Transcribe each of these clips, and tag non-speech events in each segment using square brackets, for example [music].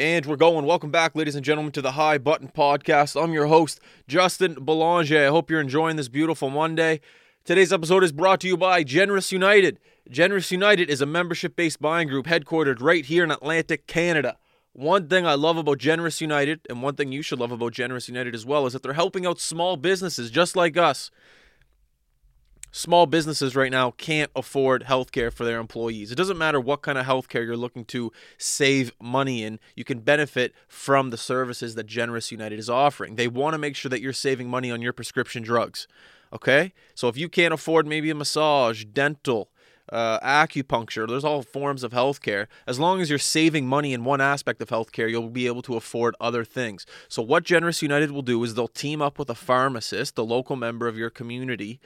And we're going. Welcome back, ladies and gentlemen, to the High Button Podcast. I'm your host, Justin Belanger. I hope you're enjoying this beautiful Monday. Today's episode is brought to you by Generous United. Generous United is a membership based buying group headquartered right here in Atlantic, Canada. One thing I love about Generous United, and one thing you should love about Generous United as well, is that they're helping out small businesses just like us small businesses right now can't afford healthcare for their employees. It doesn't matter what kind of healthcare you're looking to save money in, you can benefit from the services that Generous United is offering. They want to make sure that you're saving money on your prescription drugs. Okay? So if you can't afford maybe a massage, dental, uh, acupuncture, there's all forms of healthcare. As long as you're saving money in one aspect of healthcare, you'll be able to afford other things. So, what Generous United will do is they'll team up with a pharmacist, the local member of your community,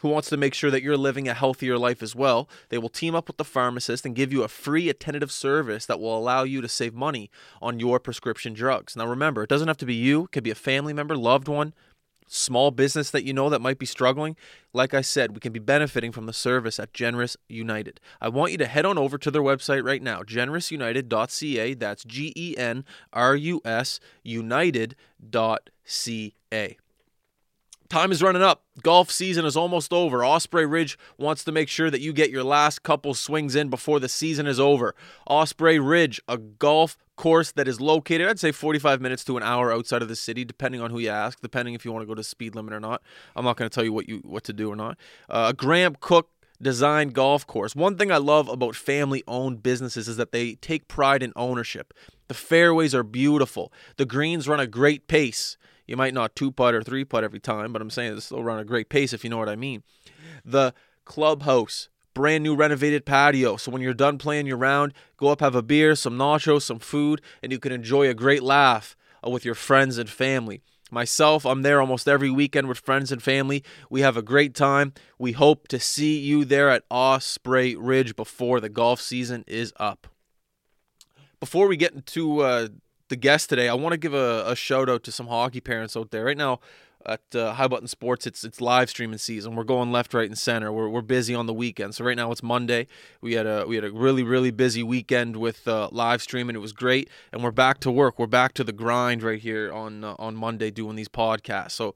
who wants to make sure that you're living a healthier life as well. They will team up with the pharmacist and give you a free attentive service that will allow you to save money on your prescription drugs. Now, remember, it doesn't have to be you, it could be a family member, loved one, small business that you know that might be struggling. Like I said, we can be benefiting from the service at Generous United. I want you to head on over to their website right now, generousunited.ca. That's G E N R U S United.ca. Time is running up. Golf season is almost over. Osprey Ridge wants to make sure that you get your last couple swings in before the season is over. Osprey Ridge, a golf course that is located, I'd say 45 minutes to an hour outside of the city, depending on who you ask, depending if you want to go to speed limit or not. I'm not going to tell you what you what to do or not. Uh, a Graham Cooke designed golf course. One thing I love about family owned businesses is that they take pride in ownership. The fairways are beautiful. The greens run a great pace. You might not two putt or three putt every time, but I'm saying it still run a great pace if you know what I mean. The clubhouse, brand new renovated patio. So when you're done playing your round, go up, have a beer, some nachos, some food, and you can enjoy a great laugh uh, with your friends and family. Myself, I'm there almost every weekend with friends and family. We have a great time. We hope to see you there at Osprey Ridge before the golf season is up. Before we get into uh, the guest today, I want to give a, a, shout out to some hockey parents out there. Right now at uh, High Button Sports, it's it's live streaming season. We're going left, right, and center. We're, we're busy on the weekend. So right now it's Monday. We had a we had a really really busy weekend with uh, live streaming. It was great, and we're back to work. We're back to the grind right here on uh, on Monday doing these podcasts. So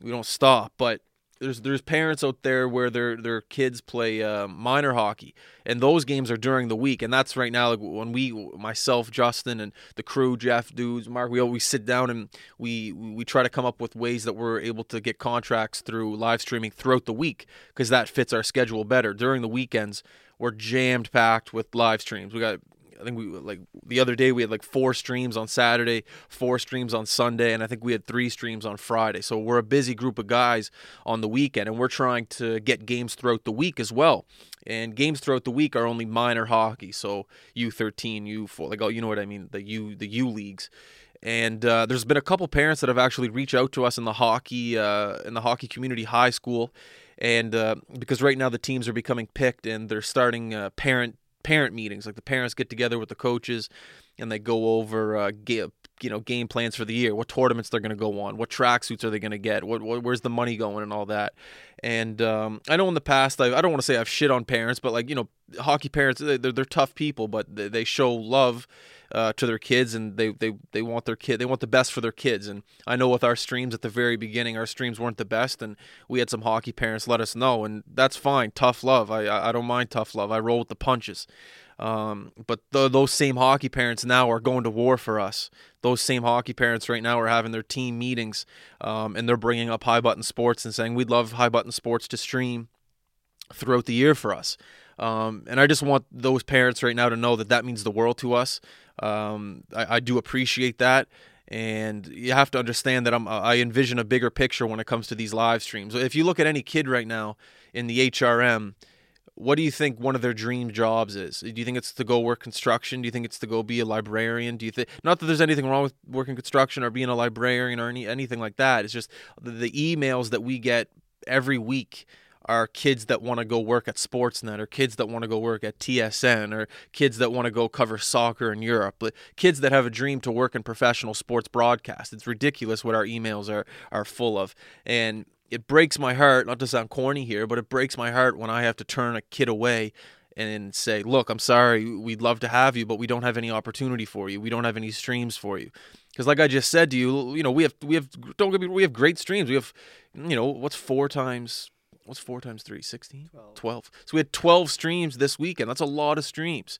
we don't stop, but there's there's parents out there where their their kids play uh, minor hockey, and those games are during the week, and that's right now. Like when we, myself, Justin, and the crew, Jeff, dudes, Mark, we always sit down and we we try to come up with ways that we're able to get contracts through live streaming throughout the week because that fits our schedule better. During the weekends, we're jammed packed with live streams. We got I think we like the other day we had like four streams on Saturday, four streams on Sunday, and I think we had three streams on Friday. So we're a busy group of guys on the weekend, and we're trying to get games throughout the week as well. And games throughout the week are only minor hockey, so U13, U4, like oh, you know what I mean, the U the U leagues. And uh, there's been a couple parents that have actually reached out to us in the hockey uh, in the hockey community high school, and uh, because right now the teams are becoming picked and they're starting uh, parent parent meetings. Like the parents get together with the coaches and they go over uh, you know game plans for the year, what tournaments they're going to go on, what tracksuits are they going to get, what, what, where's the money going, and all that. And um, I know in the past, I, I don't want to say I've shit on parents, but like you know, hockey parents, they're, they're tough people, but they, they show love uh, to their kids and they, they they want their kid they want the best for their kids. And I know with our streams at the very beginning our streams weren't the best and we had some hockey parents let us know and that's fine. Tough love. I I don't mind tough love. I roll with the punches. Um, but those same hockey parents now are going to war for us. Those same hockey parents right now are having their team meetings um, and they're bringing up high button sports and saying we'd love high button sports to stream throughout the year for us. Um, and I just want those parents right now to know that that means the world to us. Um, I, I, do appreciate that. And you have to understand that I'm, I envision a bigger picture when it comes to these live streams. If you look at any kid right now in the HRM, what do you think one of their dream jobs is? Do you think it's to go work construction? Do you think it's to go be a librarian? Do you think not that there's anything wrong with working construction or being a librarian or any anything like that? It's just the, the emails that we get every week are kids that want to go work at Sportsnet or kids that want to go work at TSN or kids that want to go cover soccer in Europe. But kids that have a dream to work in professional sports broadcast. It's ridiculous what our emails are are full of. And it breaks my heart, not to sound corny here, but it breaks my heart when I have to turn a kid away and say, "Look, I'm sorry, we'd love to have you, but we don't have any opportunity for you. We don't have any streams for you." Because, like I just said to you, you know, we have we have don't get me we have great streams. We have, you know, what's four times what's four times three? 16? 12. 12. So we had 12 streams this weekend. That's a lot of streams.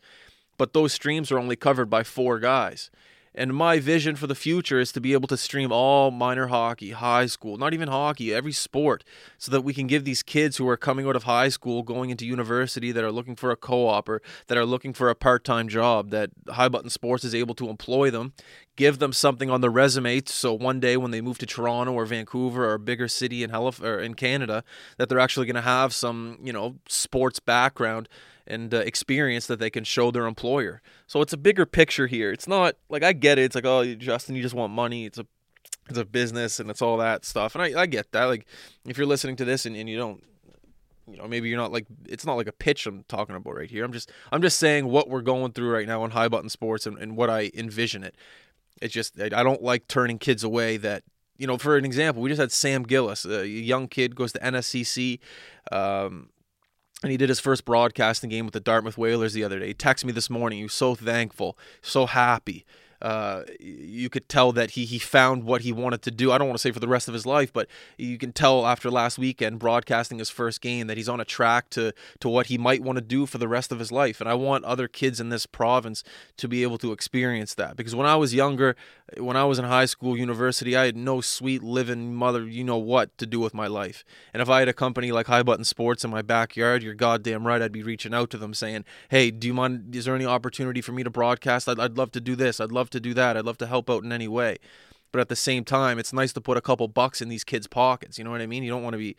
But those streams are only covered by four guys. And my vision for the future is to be able to stream all minor hockey, high school, not even hockey, every sport, so that we can give these kids who are coming out of high school, going into university, that are looking for a co op or that are looking for a part time job, that High Button Sports is able to employ them, give them something on the resume so one day when they move to Toronto or Vancouver or a bigger city in or in Canada, that they're actually going to have some, you know, sports background and uh, experience that they can show their employer. So it's a bigger picture here. It's not like I get it. It's like, oh, Justin, you just want money. It's a it's a business and it's all that stuff. And I, I get that. Like if you're listening to this and, and you don't you know, maybe you're not like it's not like a pitch I'm talking about right here. I'm just I'm just saying what we're going through right now on high button sports and, and what I envision it. It's just I don't like turning kids away that you know, for an example, we just had Sam Gillis, a young kid, goes to NSCC. Um, and he did his first broadcasting game with the Dartmouth Whalers the other day. He texted me this morning. He was so thankful, so happy uh, you could tell that he he found what he wanted to do. I don't want to say for the rest of his life, but you can tell after last weekend broadcasting his first game that he's on a track to to what he might want to do for the rest of his life. And I want other kids in this province to be able to experience that because when I was younger, when I was in high school, university, I had no sweet living mother, you know what, to do with my life. And if I had a company like High Button Sports in my backyard, you're goddamn right, I'd be reaching out to them saying, "Hey, do you mind? Is there any opportunity for me to broadcast? I'd, I'd love to do this. I'd love love to do that. I'd love to help out in any way. But at the same time, it's nice to put a couple bucks in these kids' pockets. You know what I mean? You don't want to be,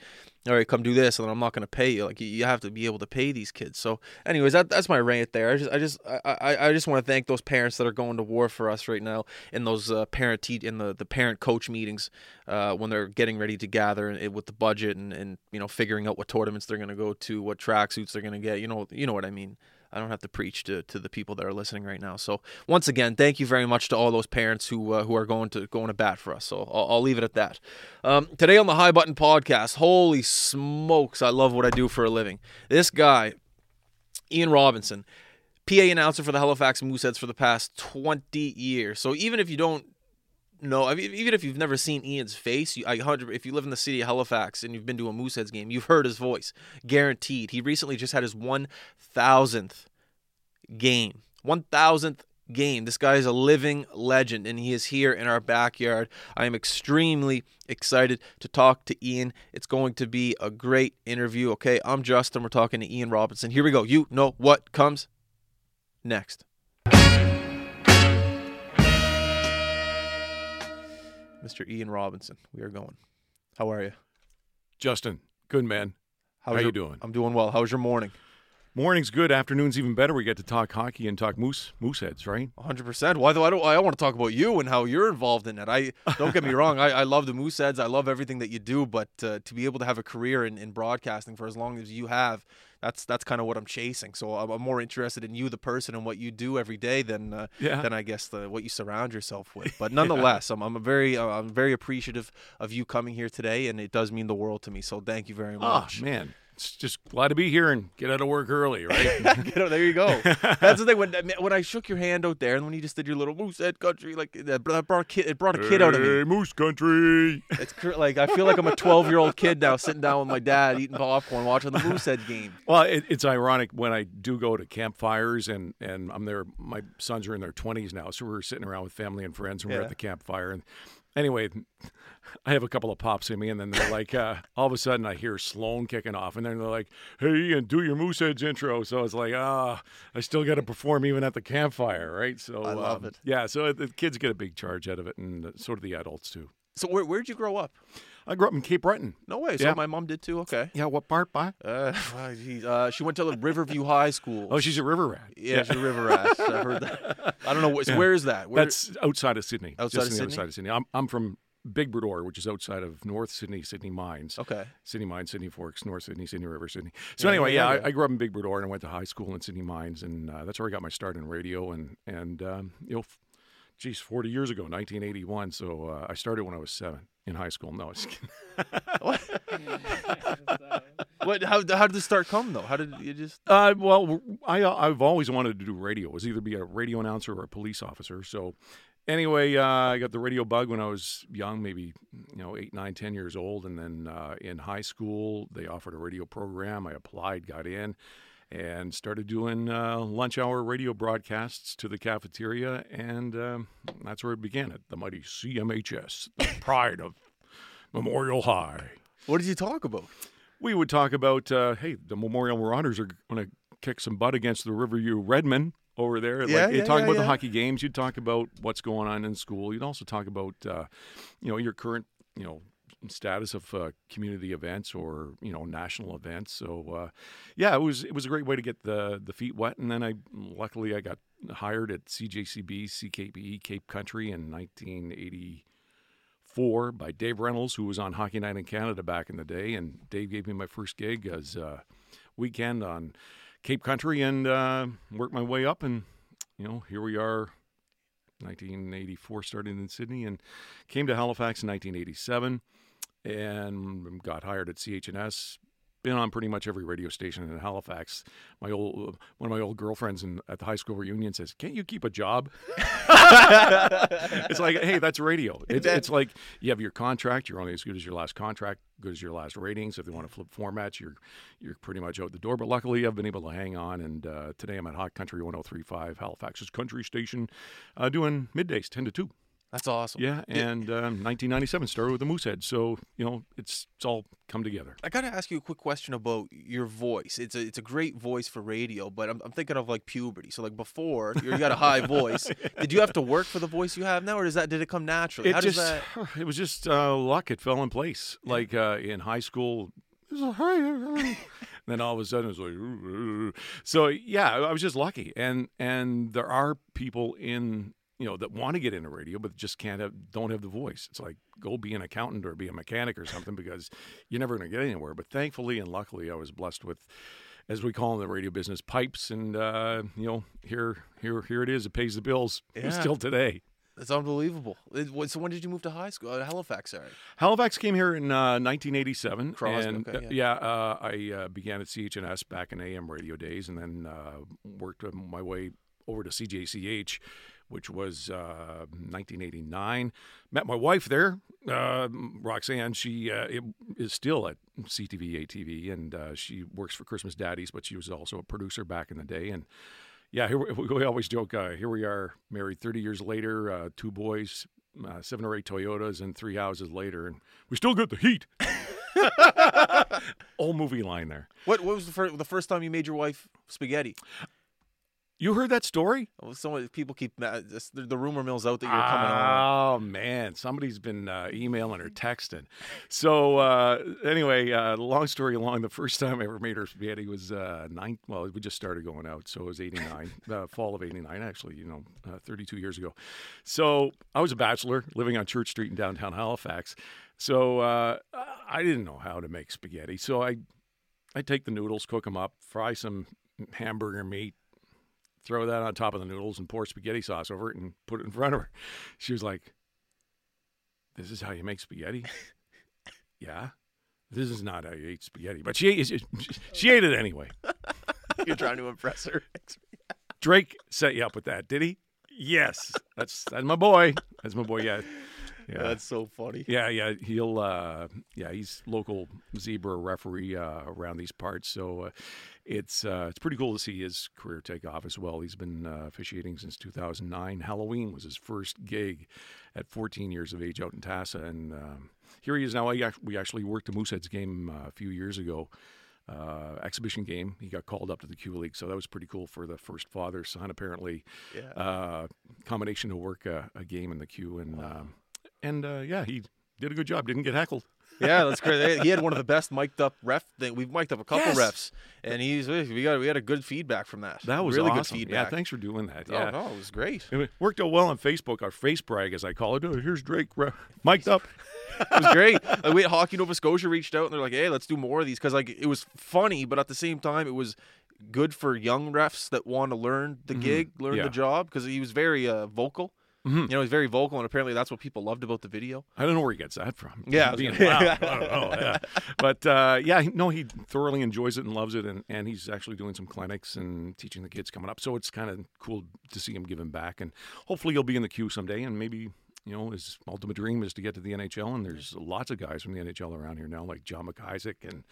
all right, come do this, and I'm not going to pay you. Like you have to be able to pay these kids. So, anyways, that, that's my rant there. I just, I just, I, I just want to thank those parents that are going to war for us right now in those uh, parent te- in the the parent coach meetings uh, when they're getting ready to gather with the budget and and you know figuring out what tournaments they're going to go to, what tracksuits they're going to get. You know, you know what I mean. I don't have to preach to, to the people that are listening right now. So once again, thank you very much to all those parents who uh, who are going to going to bat for us. So I'll, I'll leave it at that. Um, today on the High Button Podcast, holy smokes, I love what I do for a living. This guy, Ian Robinson, PA announcer for the Halifax Mooseheads for the past 20 years. So even if you don't no, I mean, even if you've never seen Ian's face, you, I hundred. If you live in the city of Halifax and you've been to a Mooseheads game, you've heard his voice, guaranteed. He recently just had his one thousandth game, one thousandth game. This guy is a living legend, and he is here in our backyard. I am extremely excited to talk to Ian. It's going to be a great interview. Okay, I'm Justin. We're talking to Ian Robinson. Here we go. You know what comes next. Mr. Ian Robinson. We are going. How are you? Justin, good man. How's How your, you doing? I'm doing well. How's your morning? Morning's good. Afternoon's even better. We get to talk hockey and talk moose moose heads, right? 100. percent Why though? I don't. I want to talk about you and how you're involved in it. I don't get me [laughs] wrong. I, I love the moose heads. I love everything that you do. But uh, to be able to have a career in, in broadcasting for as long as you have, that's that's kind of what I'm chasing. So I'm, I'm, more interested in you, the person, and what you do every day than uh, yeah. than I guess the what you surround yourself with. But [laughs] nonetheless, yeah. I'm I'm very uh, I'm very appreciative of you coming here today, and it does mean the world to me. So thank you very much. Oh man, it's just glad to be here and get out of work early, right? [laughs] there you go. That's the thing. When when I shook your hand out there, and when you just did your little moose head country, like that brought a kid, it brought a kid hey, out of me. Moose country. It's like I feel like I'm a 12 year old kid now, sitting down with my dad, eating popcorn, watching the Moosehead game. Well, it, it's ironic when I do go to campfires, and and I'm there. My sons are in their 20s now, so we're sitting around with family and friends, and we're at the campfire, and anyway, [laughs] I have a couple of pops in me, and then they're like, uh, all of a sudden I hear Sloan kicking off, and then they're like, hey, and do your Mooseheads intro. So it's like, ah, I still got to perform even at the campfire, right? So I love um, it. Yeah, so the kids get a big charge out of it, and so do the adults too. So where where'd you grow up? I grew up in Cape Breton. No way. So yeah. my mom did too. Okay. Yeah. What part, by? Uh, [laughs] uh, she went to the Riverview High School. Oh, she's a river rat. Yeah, yeah. she's a river rat. I heard that. I don't know. What, yeah. Where is that? Where, That's outside of Sydney. Outside of Sydney. Outside of Sydney. I'm I'm from Big Bras d'Or, which is outside of North Sydney, Sydney Mines. Okay. Sydney Mines, Sydney Forks, North Sydney, Sydney River, Sydney. So yeah, anyway, yeah, yeah, I, I, grew up in Big Bras d'Or and I went to high school in Sydney Mines, and uh, that's where I got my start in radio and and um, you know. geez, 40 years ago, 1981. So uh, I started when I was seven in high school. No, just kidding. [laughs] What? How, how did this start come though? How did you just? Uh, well, I I've always wanted to do radio. It was either be a radio announcer or a police officer. So anyway, uh, I got the radio bug when I was young, maybe you know eight, nine, ten years old, and then uh, in high school they offered a radio program. I applied, got in, and started doing uh, lunch hour radio broadcasts to the cafeteria, and um, that's where it began at the mighty CMHS, the [laughs] pride of Memorial High. What did you talk about? We would talk about, uh, hey, the Memorial Marauders are going to kick some butt against the Riverview Redmen over there. Yeah, like, you'd talk yeah, about yeah. the hockey games. You'd talk about what's going on in school. You'd also talk about, uh, you know, your current, you know, status of uh, community events or you know national events. So uh, yeah, it was it was a great way to get the the feet wet. And then I luckily I got hired at CJCB CKPE Cape Country in 1984 by Dave Reynolds, who was on Hockey Night in Canada back in the day. And Dave gave me my first gig as uh, weekend on Cape Country and uh, worked my way up. And you know here we are. 1984 started in Sydney and came to Halifax in 1987 and got hired at CHNS. Been on pretty much every radio station in Halifax. My old one of my old girlfriends in, at the high school reunion says, "Can't you keep a job?" it's like, hey, that's radio. [laughs] It's, it's like you have your contract. You're only as good as your last contract, good as your last ratings. If they want to flip formats, you're you're pretty much out the door. But luckily, I've been able to hang on. And uh, today, I'm at Hot Country 103.5, Halifax's country station, uh, doing middays, 10 to 2. That's awesome. Yeah, and um, 1997 started with the Moosehead, so you know it's it's all come together. I gotta ask you a quick question about your voice. It's a it's a great voice for radio, but I'm, I'm thinking of like puberty. So like before, you got a high voice. [laughs] Did you have to work for the voice you have now, or does that did it come naturally? It How just does that? [sighs] it was just uh, luck. It fell in place. Like uh, in high school, it was a [laughs] then all of a sudden it was like so yeah. I was just lucky, and and there are people in you know that want to get into radio but just can't have don't have the voice. It's like go be an accountant or be a mechanic or something because you're never going to get anywhere. But thankfully and luckily, I was blessed with. As we call in the radio business, pipes, and uh, you know, here, here, here it is. It pays the bills [laughs] Yeah. still today. That's unbelievable. It- so when did you move to high school? Uh, Halifax, sorry. Halifax came here in uh, 1987. Crosby, and, okay, uh, yeah. uh, I uh, began at CHNS back in AM radio days, and then uh, worked my way over to CJCH, which was uh, 1989. Met my wife there, uh, Roxanne. She uh, is still at CTV ATV, and uh, she works for Christmas Daddies, but she was also a producer back in the day, and. Yeah, here we, [laughs] always joke. Uh, here we are, married 30 years later, uh, two boys, seven or eight Toyotas, and three houses later, and we still get the heat. [laughs] Old movie line there. What what was the the first time you made your wife spaghetti? You heard that story? Well, Some people keep ma- the, the rumor mills out that you're coming on. Oh man, somebody's been uh, emailing or texting. So uh, anyway, uh, long story long, the first time I ever made her spaghetti was uh, nine. Well, we just started going out, so it was '89, [laughs] uh, fall of '89, actually. You know, uh, 32 years ago. So I was a bachelor living on Church Street in downtown Halifax. So uh, I didn't know how to make spaghetti. So I I take the noodles, cook them up, fry some hamburger meat, throw that on top of the noodles, and pour spaghetti sauce over it and put it in front of her. [laughs] She was like, "This is how you make spaghetti." [laughs] yeah, this is not how you eat spaghetti, but she ate, she ate it anyway. [laughs] You're trying to impress her. Drake set you up with that, did he? Yes, that's that's my boy. That's my boy. Yeah, yeah. That's so funny. Yeah, yeah, he'll. Uh, yeah, he's local zebra referee uh, around these parts, so uh, it's uh, it's pretty cool to see his career take off as well. He's been uh, officiating since 2009. Halloween was his first gig at 14 years of age out in Tassa, and um, here he is now. I, we actually worked a Mooseheads game uh, a few years ago. Uh, exhibition game. He got called up to the Q League, so that was pretty cool for the first father son. Apparently, Yeah. uh, combination to work a, a game in the Q, and um, and uh, yeah, he did a good job. Didn't get heckled. Yeah, that's great. He had one of the best mic'd up ref thing. We've mic'd up a couple Yes. refs, and he's we got we had a good feedback from that. That was really awesome. good feedback. Yeah, thanks for doing that. Oh, Yeah. no, it was great. It worked out well on Facebook. Our face brag, as I call it. Oh, here's Drake, uh, [laughs] mic'd up. It was great. like, we Hockey Nova Scotia reached out and they're like, "Hey, let's do more of these," because like it was funny, but at the same time, it was good for young refs that want to learn the gig, learn Mm-hmm. Yeah. the job, because he was very uh, vocal. Mm-hmm. You know, he's very vocal, and apparently that's what people loved about the video. I don't know where he gets that from. Yeah, being [laughs] loud. I don't know. Yeah. But uh, yeah, no, he thoroughly enjoys it and loves it, and, and he's actually doing some clinics and teaching the kids coming up. So it's kind of cool to see him giving back, and hopefully he'll be in the Q someday, and maybe you know, his ultimate dream is to get to the NHL, and there's lots of guys from the NHL around here now, like John McIsaac and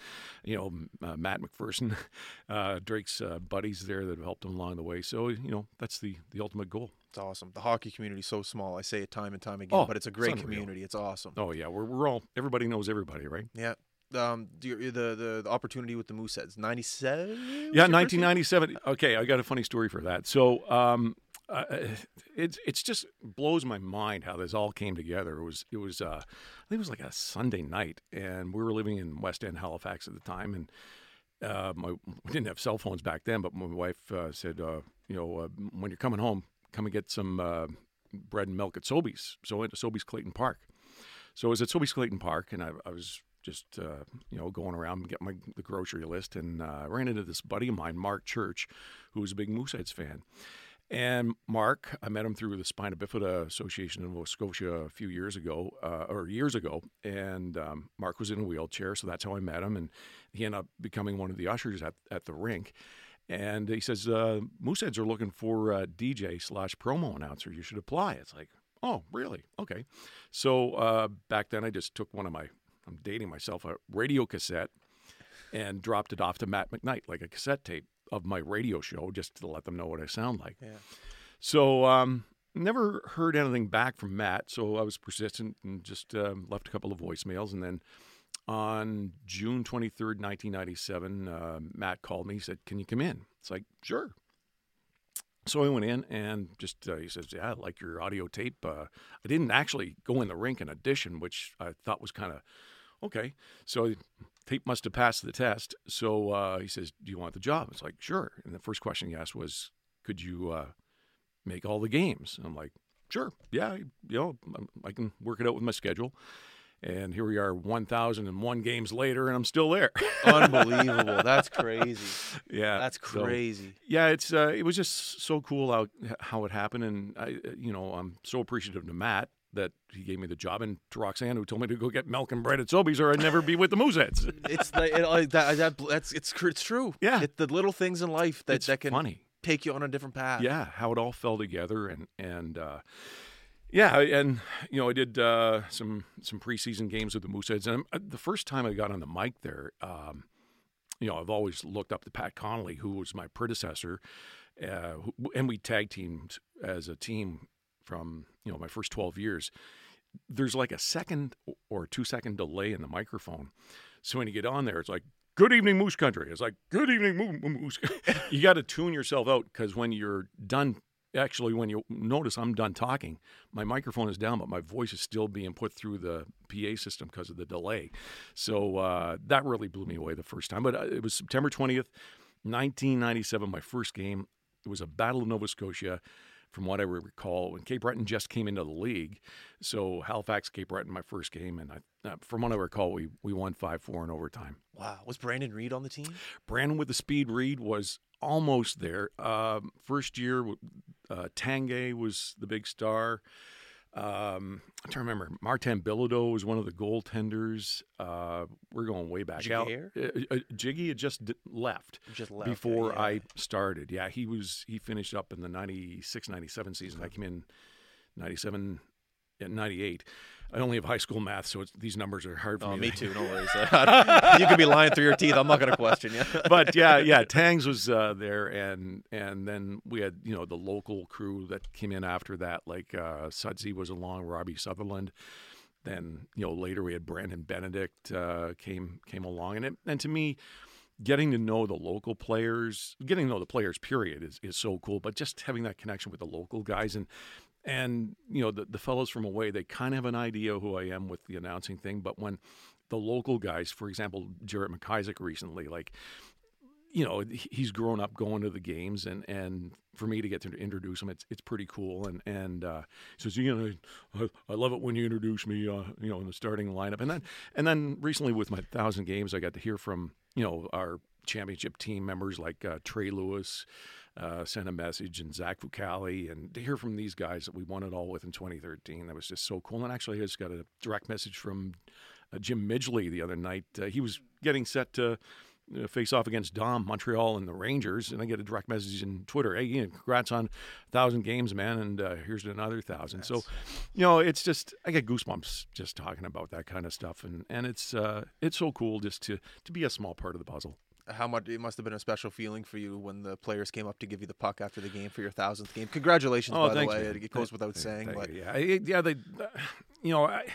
you know uh, Matt McPherson, [laughs] uh, Drake's uh, buddies there that have helped him along the way. So you know, that's the the ultimate goal. It's awesome. The hockey community is so small. I say it time and time again, oh, but it's a great it's community. It's awesome. Oh yeah, we're we're all everybody knows everybody, right? Yeah. Um, the, the the opportunity with the Mooseheads, ninety seven. Yeah, nineteen ninety seven. Okay, I got a funny story for that. So, um, uh, it's it's just blows my mind how this all came together. It was it was uh, I think it was like a Sunday night, and we were living in West End, Halifax at the time, and uh, my we didn't have cell phones back then, but my wife uh, said, uh, you know, uh, when you're coming home, come and get some uh, bread and milk at Sobeys. So I went to Sobeys Clayton Park. So I was at Sobeys Clayton Park, and I, I was just uh, you know going around and get my the grocery list, and uh, ran into this buddy of mine, Mark Church, who was a big Mooseheads fan. And Mark, I met him through the Spina Bifida Association in Nova Scotia a few years ago, uh, or years ago. And um, Mark was in a wheelchair, so that's how I met him. And he ended up becoming one of the ushers at, at the rink. And he says, uh, Mooseheads are looking for a DJ slash promo announcer. You should apply. It's like, oh, really? Okay. So uh, back then, I just took one of my, I'm dating myself, a radio cassette and dropped it off to Matt McKnight, like a cassette tape of my radio show just to let them know what I sound like. Yeah. So um, never heard anything back from Matt, so I was persistent and just uh, left a couple of voicemails. And then on June 23rd, 1997, uh, Matt called me. He said, Can you come in? It's like, Sure. So I went in and just, uh, he says, Yeah, I like your audio tape. Uh, I didn't actually go in the rink and audition, which I thought was kind of okay. So tape must have passed the test. So uh, he says, Do you want the job? It's like, Sure. And the first question he asked was, Could you uh, make all the games? And I'm like, Sure. Yeah, you know, I can work it out with my schedule. And here we are, 1,001 games later, and I'm still there. [laughs] Unbelievable! That's crazy. Yeah, that's crazy. So, yeah, it's uh, it was just so cool how how it happened, and I, you know, I'm so appreciative to Matt that he gave me the job, and to Roxanne, who told me to go get milk and bread at Sobeys, or I'd never be with the Mooseheads. [laughs] it's like it, that, that, That's it's it's true. Yeah, it, the little things in life that it's that can funny. take you on a different path. Yeah, how it all fell together, and and uh, yeah, and you know, I did uh, some some preseason games with the Mooseheads, and uh, the first time I got on the mic there. Um, you know, I've always looked up to Pat Connolly, who was my predecessor, uh, and we tag teamed as a team from you know my first 12 years there's like a second or two second delay in the microphone so when you get on there it's like good evening moose country it's like good evening moose [laughs] you got to tune yourself out because when you're done actually when you notice i'm done talking my microphone is down but my voice is still being put through the pa system because of the delay. So uh, that really blew me away the first time but uh, it was september 20th 1997 my first game. It was a battle of nova scotia from what I recall, when Cape Breton just came into the league. So Halifax, Cape Breton, my first game, and I, uh, from what I recall, we we won five four in overtime. Wow, was Brandon Reid on the team? Brandon with the speed. Reid was almost there. Um, first year, uh, was the big star. Um, I'm trying to remember. Martin Bilodeau was one of the goaltenders. Uh, we're going way back. Jiggy, uh, uh, Jiggy had just d- left, just left before yeah. I started. Yeah, he was. He finished up in the 96, 97 season. I came in 97, 98. I only have high school math, so these numbers are hard for oh, me. me too. [laughs] No worries. you could be lying through your teeth. I'm not going to question you. [laughs] but yeah, yeah, Tangs was uh, there, and and then we had you know the local crew that came in after that, like uh, Sudsy was along, Robbie Sutherland. Then you know later we had Brandon Benedict uh, came came along, and it, and to me, getting to know the local players, getting to know the players, period, is, is so cool. But just having that connection with the local guys and and you know the, the fellows from away they kind of have an idea who i am with the announcing thing but when the local guys for example jarrett mcisaac recently like you know he's grown up going to the games and and for me to get to introduce him it's it's pretty cool. And and uh, says you know I, I, love it when you introduce me uh, you know in the starting lineup. And then and then recently with my thousand games I got to hear from you know our championship team members like uh, Trey Lewis uh, sent a message, and Zach Fucale, and to hear from these guys that we won it all with in 2013, that was just so cool. And actually, I just got a direct message from uh, Jim Midgley the other night. Uh, he was getting set to face off against Dom, Montreal, and the Rangers. And I get a direct message in Twitter. Hey, Ian, congrats on a thousand games, man. And uh, here's another thousand. Yes. So, you know, it's just I get goosebumps just talking about that kind of stuff, and and it's uh, it's so cool just to to be a small part of the puzzle. How much it must have been a special feeling for you when the players came up to give you the puck after the game for your thousandth game. Congratulations, oh, by the way. You. It goes without saying, but you. yeah, yeah, they, you know, I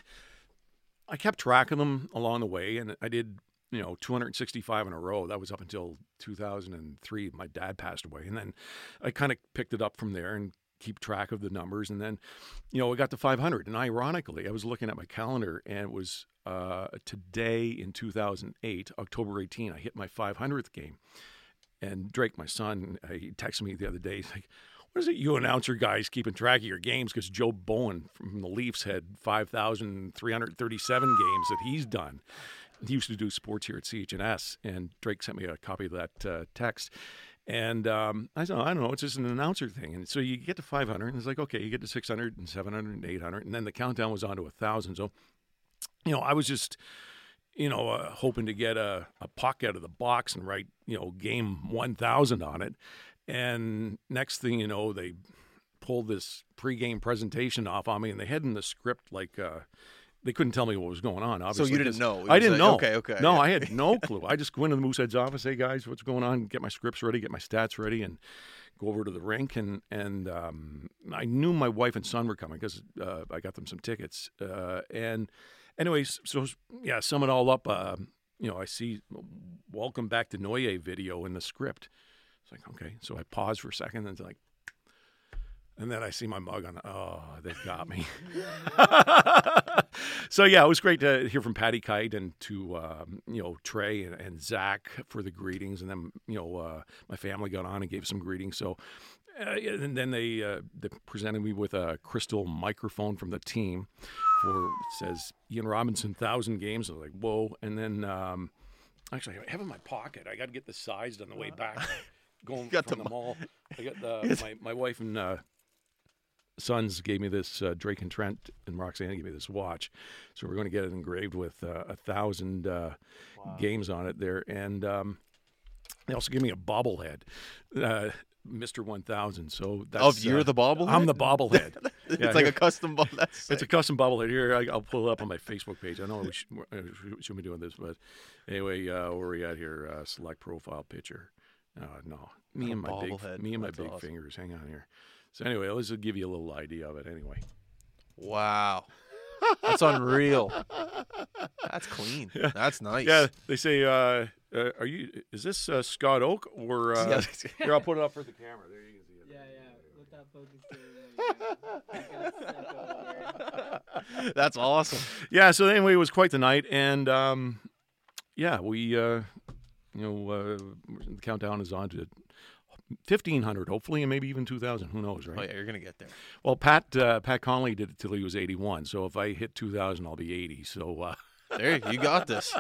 I kept track of them along the way, and I did you know 265 in a row that was up until 2003 my dad passed away and then i kind of picked it up from there and keep track of the numbers and then you know we got to 500 and ironically i was looking at my calendar and it was uh, today in 2008 october 18 i hit my 500th game. And drake my son uh, he texted me the other day he's like what is it you announcer guys keeping track of your games? Because joe bowen from the leafs had 5337 games that he's done. He used to do sports here at CHNS, and Drake sent me a copy of that uh, text. And um, I said, I don't know, it's just an announcer thing. And so you get to 500, and it's like, okay, you get to 600 and 700 and 800. And then the countdown was on to 1,000. So, you know, I was just, you know, uh, hoping to get a, a puck out of the box and write, you know, game 1,000 on it. And next thing you know, they pulled this pregame presentation off on me, and they had in the script like, uh, they couldn't tell me what was going on. Obviously, so you didn't know. I didn't like, know. Okay, okay. No, yeah. I had no [laughs] clue. I just go into the Mooseheads office, hey guys, what's going on? Get my scripts ready, get my stats ready, and go over to the rink. And and um, I knew my wife and son were coming because uh, I got them some tickets. Uh, and anyways, so yeah, sum it all up. Uh, you know, I see "Welcome Back to Noye" video in the script. It's like okay, so I pause for a second and it's like and then I see my mug on. Oh, they've got me. [laughs] so yeah, it was great to hear from Patty Kite and to um, you know Trey and, and, Zach for the greetings, and then you know uh, my family got on and gave some greetings. So uh, and then they, uh, they presented me with a crystal microphone from the team for it says Ian Robinson thousand games. I was like whoa, and then um, actually I have it in my pocket. I got to get this sized on the way back. [laughs] Going from the, the mall, I got the, [laughs] my my wife and uh, sons gave me this uh, Drake and Trent and Roxanne gave me this watch, so we're going to get it engraved with uh, a thousand uh, wow. games on it there, and um, they also gave me a bobblehead. Uh, Mr. 1000. So that's of you're uh, the bobblehead. I'm the bobblehead. [laughs] it's yeah, like here, a custom. Bo- it's a custom bobblehead. Here, I, will pull it up on my Facebook page. I know we should, we should be doing this, but anyway, uh, where are we at here? Uh, select profile picture. Uh, no, me and my big, me and my big awesome. fingers. Hang on here. So anyway, let's just give you a little idea of it. Anyway. Wow. That's unreal. That's clean. [laughs] Yeah. That's nice. Yeah, they say, uh, uh, "Are you? Is this uh, Scott Oak or?" Uh, here, I'll put it up for the camera. There you can see it. Yeah, yeah. Let that focus. [laughs] That's awesome. Yeah. So anyway, it was quite the night, and um, yeah, we, uh, you know, uh, the countdown is on to 1500 hopefully and maybe even 2000 who knows right oh yeah you're gonna get there well pat uh, pat connolly did it till he was 81 so if i hit 2000 i'll be 80 so uh... [laughs] there you got this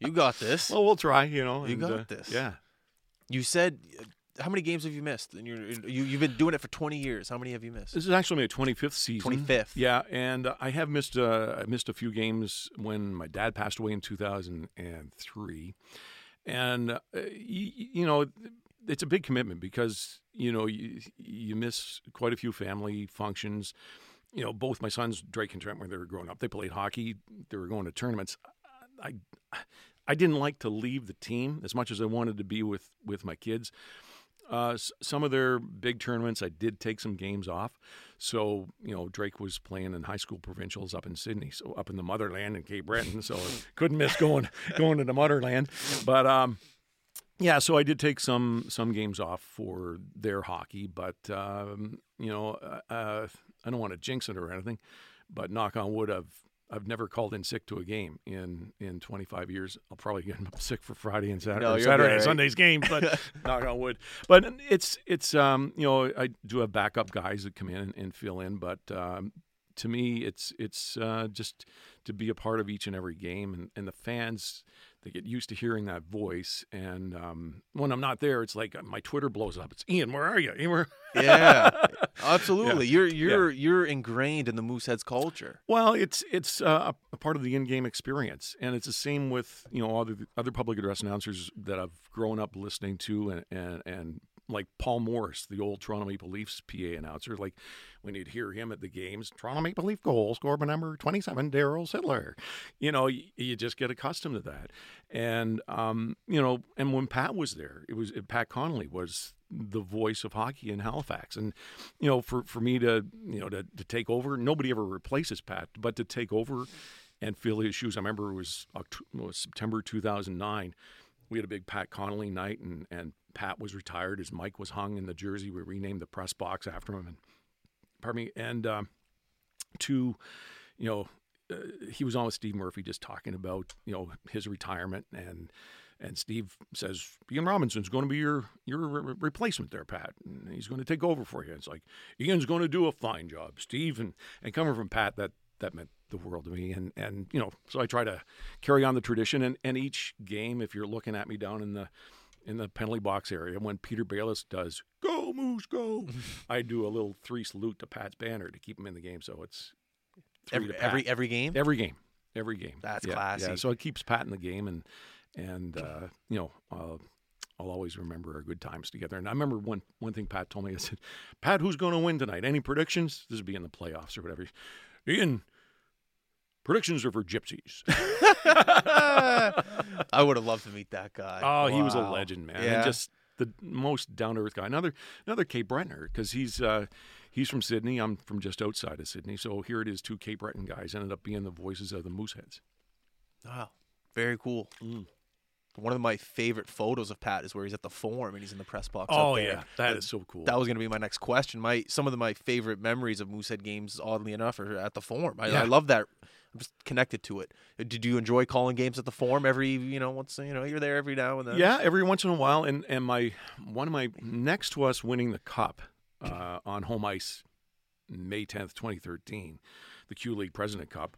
you got this well we'll try you know you and, got uh, this yeah you said how many games have you missed? And you're, you you've been doing it for 20 years. How many have you missed? This is actually my 25th season. 25th. Yeah, and I have missed uh, I missed a few games when my dad passed away in 2003, and uh, you, you know it's a big commitment because you know you, you miss quite a few family functions. You know, both my sons Drake and Trent when they were growing up, they played hockey. They were going to tournaments. I I didn't like to leave the team as much as I wanted to be with with my kids. Uh, some of their big tournaments, I did take some games off. So, you know, Drake was playing in high school provincials up in Sydney, so up in the motherland in Cape Breton. So couldn't miss going [laughs] going to the motherland. But um, yeah, so I did take some some games off for their hockey, but um, you know, uh, uh, I don't want to jinx it or anything, but knock on wood, I've I've never called in sick to a game in in 25 years. I'll probably get [laughs] sick for Friday and Saturday, no, Saturday and Sunday's games, but [laughs] knock on wood. But it's it's um, you know I do have backup guys that come in and, and fill in, but um, to me, it's it's uh, just to be a part of each and every game, and, and the fans they get used to hearing that voice. And um, when I'm not there, it's like my Twitter blows up. It's Ian, where are you? Ian, where? [laughs] [laughs] Yeah, absolutely. You're you're you're ingrained in the Mooseheads culture. Well, it's it's uh, a part of the in-game experience, and it's the same with you know other other public address announcers that I've grown up listening to, and and, and like Paul Morris, the old Toronto Maple Leafs PA announcer. Like when you'd hear him at the games, Toronto Maple Leaf goal scored by number 27, Daryl Sittler. You know, you, you, just get accustomed to that. And, um, you know, and when Pat was there, it was Pat Connolly was the voice of hockey in Halifax. And, you know, for, for me to, you know, to, to take over, nobody ever replaces Pat, but to take over and fill his shoes. I remember it was, October, it was September 2009 we had a big Pat Connolly night, and, and Pat was retired. His mic was hung in the jersey. We renamed the press box after him. And pardon me. And um, to, you know, uh, he was on with Steve Murphy just talking about you know his retirement and and Steve says Ian Robinson's going to be your your re- replacement there, Pat. And he's going to take over for you. It's like Ian's going to do a fine job, Steve. And and coming from Pat, that that meant the world to me. And and you know, so I try to carry on the tradition. And and each game, if you're looking at me down in the in the penalty box area when Peter Balis does "Go Moose Go," [laughs] I do a little three salute to Pat's banner to keep him in the game. So it's every every every game. Every game. Every game. That's yeah, classy. Yeah. So it keeps Pat in the game, and and uh, you know. Uh, I'll always remember our good times together. And I remember one one thing Pat told me. [laughs] I said, "Pat, who's going to win tonight? Any predictions? This would be in the playoffs or whatever." Ian, predictions are for gypsies. [laughs] I would have loved to meet that guy. Oh, he was a legend, man. Yeah. And just the most down to earth guy. Another another Cape Bretoner because he's uh, he's from Sydney. I'm from just outside of Sydney. So here it is, two Cape Breton guys ended up being the voices of the Mooseheads. Wow, very cool. Mm. One of my favorite photos of Pat is where he's at the forum and he's in the press box. Oh up there. yeah, that is so cool. That was going to be my next question. My some of the, my favorite memories of Moosehead games, oddly enough, are at the Forum. I, Yeah. I love that. I'm just connected to it. Uh, Did you enjoy calling games at the Forum every you know once you know you're there every now and then? Yeah, every once in a while, and and my one of my next to us winning the cup uh, on home ice, May tenth, twenty thirteen, the Q League President Cup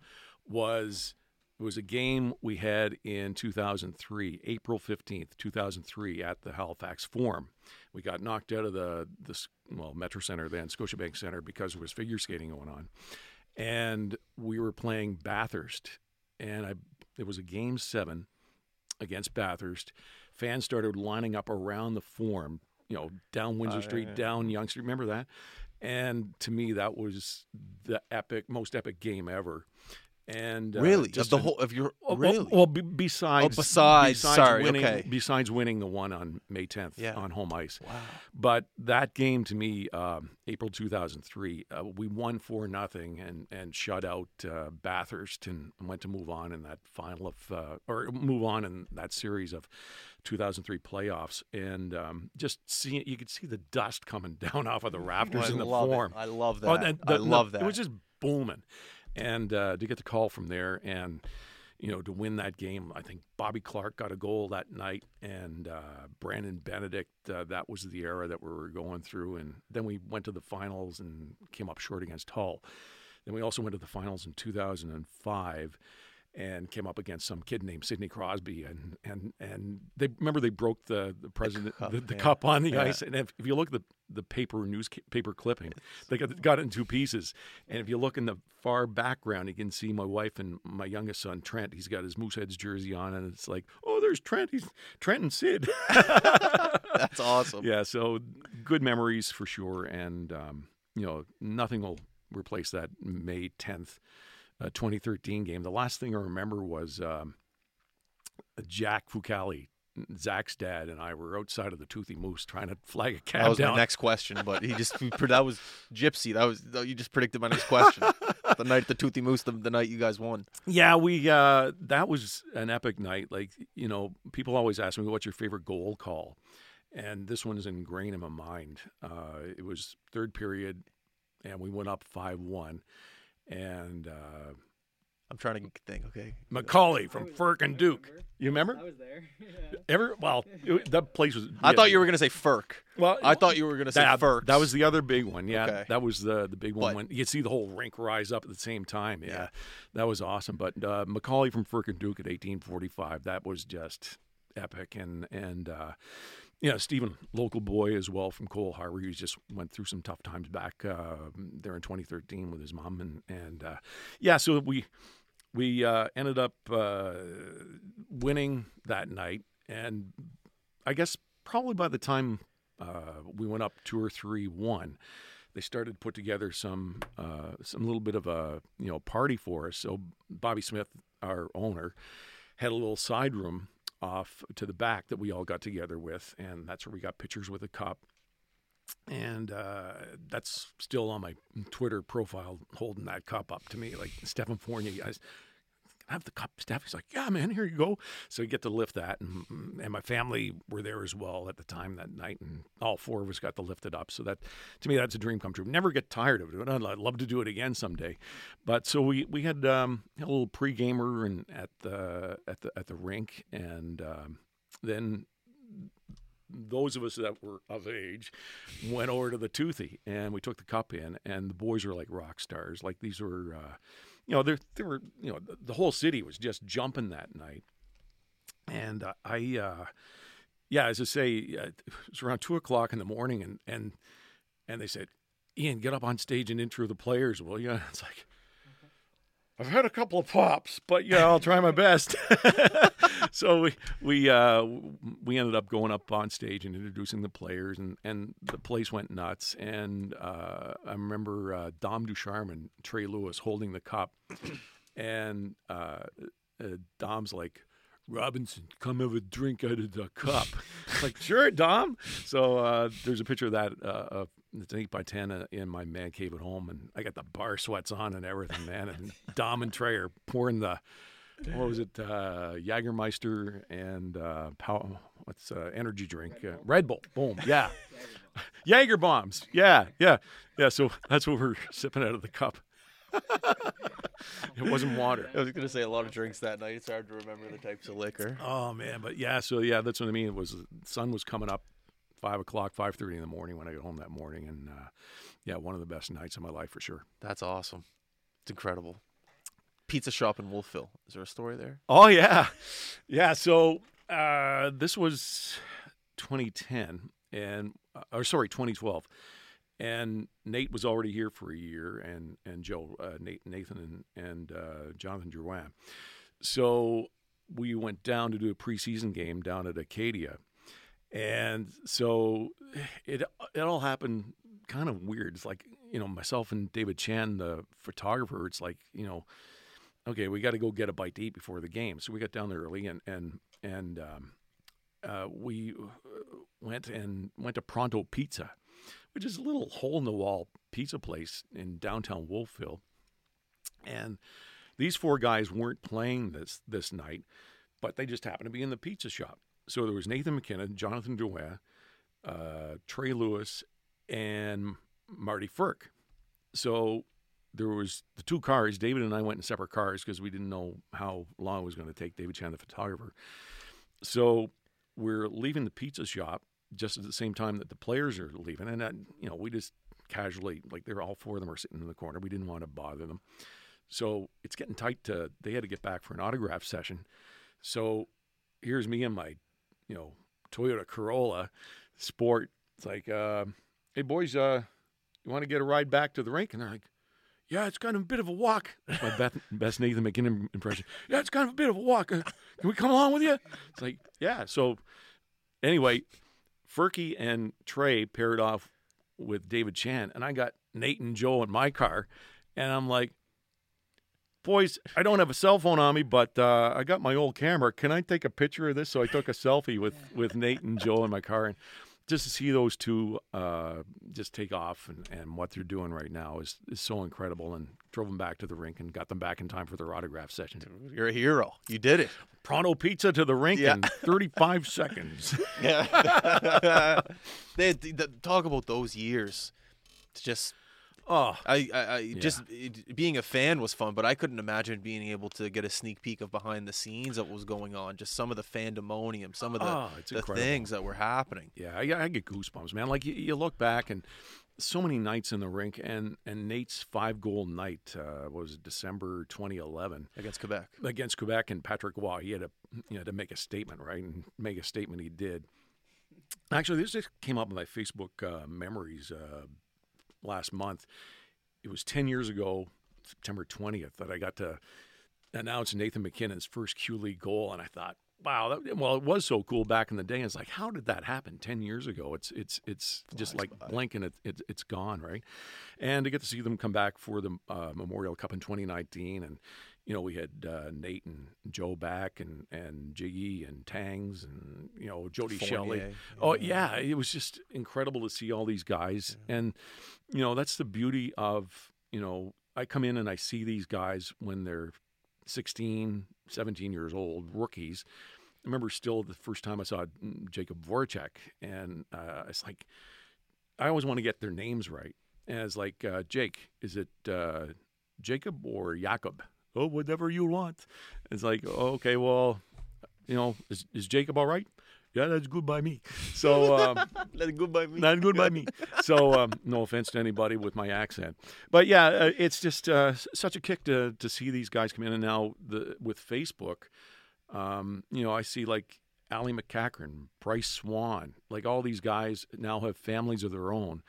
was it was a game we had in two thousand three, April fifteenth, two thousand three, at the Halifax Forum. We got knocked out of the the well Metro Center then Scotiabank Center because there was figure skating going on, and we were playing Bathurst, and I it was a game seven against Bathurst. Fans started lining up around the forum, you know, down Windsor Oh, yeah, Street, yeah. down Young Street. Remember that? And to me, that was the epic, most epic game ever. And uh, really, of just the an- whole of your well, really. well, well, besides, Oh, besides, sorry, winning, okay. besides winning the one on May 10th Yeah. on home ice. wow. But that game to me, um, April 2003, uh, we won four nothing and and shut out uh, Bathurst and went to move on in that final of uh, or move on in that series of 2003 playoffs. And um, just seeing you could see the dust coming [laughs] down off of the rafters in the form. It. I love that. Oh, and I love the- that. It was just booming, and uh, to get the call from there and you know to win that game, I think Bobby Clark got a goal that night, and uh, Brandon Benedict. Uh, that was the era that we were going through, and then we went to the finals and came up short against Hull. Then we also went to the finals in 2005 and came up against some kid named Sidney Crosby, and and and they remember they broke the the president the, cup, the, yeah. cup on the Yeah. ice, and if, if you look at the the paper newspaper clipping, they got got it in two pieces, and if you look in the far background, you can see my wife and my youngest son Trent. He's got his Mooseheads jersey on, and it's like, oh, there's Trent. He's Trent and Sid. [laughs] [laughs] That's awesome. yeah, so good memories for sure, and um, you know nothing will replace that May tenth, uh, twenty thirteen game. The last thing I remember was um, Jack Fucale, Zach's dad, and I were outside of the Toothy Moose trying to flag a cab That was down. my next question, but he just that was Gypsy. That was you just predicted my next question. the night the Toothy Moose, the, the night you guys won. Yeah, we uh that was an epic night. Like, you know, people always ask me what's your favorite goal call. And this one's ingrained in my mind. Uh it was third period and we went up 5-1 and uh I'm trying to think. Okay. Macaulay from Frk and Duke. You remember? I was there. [laughs] Yeah. Ever? Well, it, that place was. I yeah. thought you were gonna say Frk. Well, I thought you were gonna say that, Frk. that was the other big one. Yeah, Okay. that was the the big one But- when you see the whole rink rise up at the same time. Yeah, Yeah. that was awesome. But uh, Macaulay from Frk and Duke at 1845, that was just epic. And and uh, yeah, Stephen, local boy as well from Cole Harbour. He just went through some tough times back uh, there in 2013 with his mom. And and uh, yeah, so we we uh, ended up uh, winning that night, and I guess probably by the time uh, we went up two or three one, they started to put together some uh, some little bit of a you know party for us. So Bobby Smith, our owner, had a little side room off to the back that we all got together with, and that's where we got pictures with a cup. And uh, that's still on my Twitter profile, holding that cup up to me, like Stephen Fournier. I, was, "Can I have the cup, Steph. He's like, yeah, man, here you go. So you get to lift that, and, and my family were there as well at the time that night, and all four of us got to lift it up. So that, to me, that's a dream come true. Never get tired of it. I'd love to do it again someday. But so we we had um, a little pre-gamer and at the at the at the rink, and um, then those of us that were of age went over to the toothy and we took the cup in and the boys were like rock stars like these were uh, you know there there were you know the, the whole city was just jumping that night. And uh, i uh yeah as i say uh, it was around two o'clock in the morning and and and they said ian get up on stage and intro the players will you [laughs] it's like I've had a couple of pops, but yeah, I'll try my best. [laughs] so we we uh, we ended up going up on stage and introducing the players, and, and the place went nuts. And uh, I remember uh, Dom and Trey Lewis holding the cup, and uh, uh, Dom's like. Robinson, come have a drink out of the cup. [laughs] like, sure, Dom. So uh, there's a picture of that. Uh, it's an eight by ten uh, in my man cave at home, and I got the bar sweats on and everything, man. And [laughs] Dom and Trey are pouring the what was it, uh, Jagermeister and uh, pow- what's uh, energy drink? Uh, Red Bull. Boom. [laughs] Yeah. Jaeger bombs. Yeah, yeah, yeah. So that's what we're [laughs] sipping out of the cup. it wasn't water. I was gonna say a lot of drinks that night. It's hard to remember the types of liquor. Oh man, but yeah, so yeah, that's what I mean. It was the sun was coming up, five o'clock, five thirty in the morning when I got home that morning, and uh, yeah, one of the best nights of my life for sure. That's awesome. It's incredible. Pizza shop in Wolfville. Is there a story there? Oh yeah, yeah. So uh, this was 2010, and uh, or sorry, 2012, and Nate was already here for a year, and and Joe, uh, Nate, Nathan, and and uh, Jonathan Drouin. So we went down to do a preseason game down at Acadia, and so it it all happened kind of weird. It's like you know myself and David Chan, the photographer. It's like you know okay, we got to go get a bite to eat before the game. So we got down there early and and and um, uh, we uh, went and went to Pronto Pizza, which is a little hole in the wall pizza place in downtown Wolfville. And these four guys weren't playing this this night, but they just happened to be in the pizza shop. So there was Nathan MacKinnon, Jonathan Drouin, uh, Trey Lewis, and Marty Frk. So there was the two cars. David and I went in separate cars because we didn't know how long it was going to take. David Chan, the photographer. So we're leaving the pizza shop just at the same time that the players are leaving, and uh, you know we just casually like they're all four of them are sitting in the corner. We didn't want to bother them. So it's getting tight to they had to get back for an autograph session. So here's me and my, you know, Toyota Corolla Sport. It's like, uh, hey boys, uh, you want to get a ride back to the rink? And they're like, yeah, it's kind of a bit of a walk. That's my best, best Nathan MacKinnon impression. Yeah, it's kind of a bit of a walk. Uh, can we come along with you? It's like, yeah. So anyway, Furky and Trey paired off with David Chan, and I got Nate and Joe in my car, and I'm like, boys, I don't have a cell phone on me, but uh, I got my old camera. Can I take a picture of this? So I took a selfie with [laughs] with Nate and Joe in my car, and just to see those two uh, just take off and, and what they're doing right now is, is so incredible. And drove them back to the rink and got them back in time for their autograph session. You're a hero. You did it. Pronto pizza to the rink Yeah. in 35 [laughs] seconds. Yeah. [laughs] they, they- talk about those years. It's just Oh, I, I, I just it, being a fan was fun, but I couldn't imagine being able to get a sneak peek of behind the scenes of what was going on. Just some of the fandemonium, some of the, Oh, the things that were happening. Yeah, I, I get goosebumps, man. Like you, you look back and so many nights in the rink, and and Nate's five goal night uh, was December 2011 against Quebec. against Quebec and Patrick Waugh. He had to you know to make a statement, right, and make a statement. He did. Actually, this just came up in my Facebook uh, memories uh, last month. It was 10 years ago, September 20th, that I got to announce Nathan MacKinnon's first Q League goal, and I thought, wow, that, well, it was so cool back in the day. It's like, how did that happen 10 years ago? It's it's it's just like by. blinking, it, it, it's gone, right? And to get to see them come back for the uh, Memorial Cup in 2019, and you know, we had uh, Nate and Joe back, and and Jiggy and Tangs, and you know, Jody Shelley. Fournier, Oh yeah, it was just incredible to see all these guys, and you know that's the beauty of you know I come in and I see these guys when they're 16, 17 years old, rookies. I remember still the first time I saw mm, Jacob Voracek, and uh, it's like I always want to get their names right. And it's like uh, Jake, is it uh, Jacob or Jakob? Oh, whatever you want. It's like oh, okay, well, you know, is, is Jacob all right? Yeah, that's good by me. So um, [laughs] That's good by me. not good by me. So um, no offense to anybody with my accent, but yeah, uh, it's just uh, such a kick to to see these guys come in. And now the with Facebook, um, you know, I see like Ali McCachran, Bryce Swan, like all these guys now have families of their own.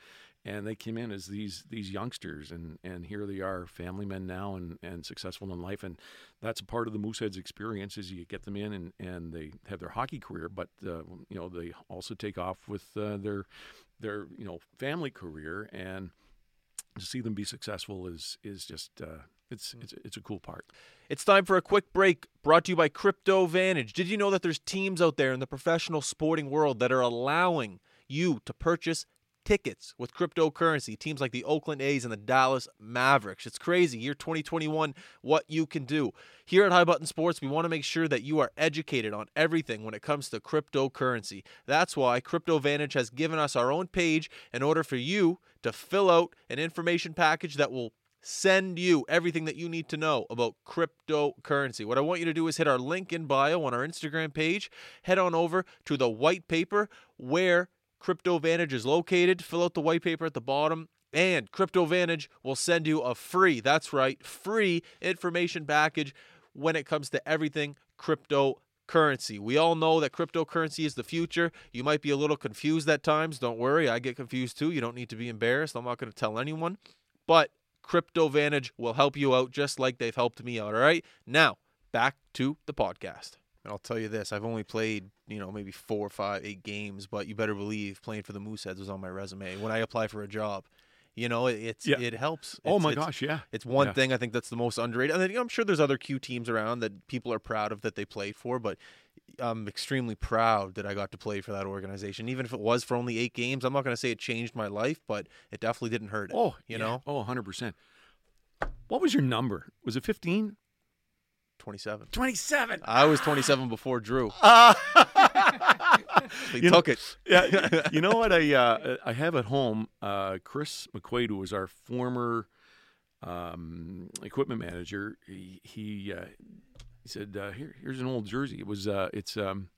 And they came in as these these youngsters, and, and here they are, family men now, and, and successful in life. And that's a part of the Mooseheads experience is you get them in and, and they have their hockey career, but uh, you know they also take off with uh, their their you know family career, and to see them be successful is is just uh, it's it's it's a cool part. It's time for a quick break brought to you by Crypto Vantage. Did you know that there's teams out there in the professional sporting world that are allowing you to purchase tickets with cryptocurrency? Teams like the Oakland A's and the Dallas Mavericks. It's crazy. Year 2021, what you can do. Here at High Button Sports, we want to make sure that you are educated on everything when it comes to cryptocurrency. That's why Crypto Vantage has given us our own page in order for you to fill out an information package that will send you everything that you need to know about cryptocurrency. What I want you to do is hit our link in bio on our Instagram page, head on over to the white paper where CryptoVantage is located, fill out the white paper at the bottom. And CryptoVantage will send you a free, that's right, free information package when it comes to everything cryptocurrency. We all know that cryptocurrency is the future. You might be a little confused at times. Don't worry, I get confused too. You don't need to be embarrassed. I'm not going to tell anyone. But CryptoVantage will help you out just like they've helped me out. All right. Now, back to the podcast. And I'll tell you this I've only played, you know, maybe four, five, eight games, but you better believe playing for the Mooseheads was on my resume when I apply for a job. You know, it, it's Yeah. it helps. oh my it's- gosh, yeah. It's one Yeah. thing I think that's the most underrated. And then, you know, I'm sure there's other Q teams around that people are proud of that they played for, but I'm extremely proud that I got to play for that organization. Even if it was for only eight games, I'm not going to say it changed my life, but it definitely didn't hurt it. Oh, you yeah. know, Oh, 100%. What was your number? Was it 15? 27. 27. I was 27 before Drew. [laughs] Uh, [laughs] He you know- took it. yeah, [laughs] you know what I uh, I have at home. Uh, Chris McQuaid, who was our former um, equipment manager, he he, uh, he said, uh, "Here, here's an old jersey. It was uh, it's um,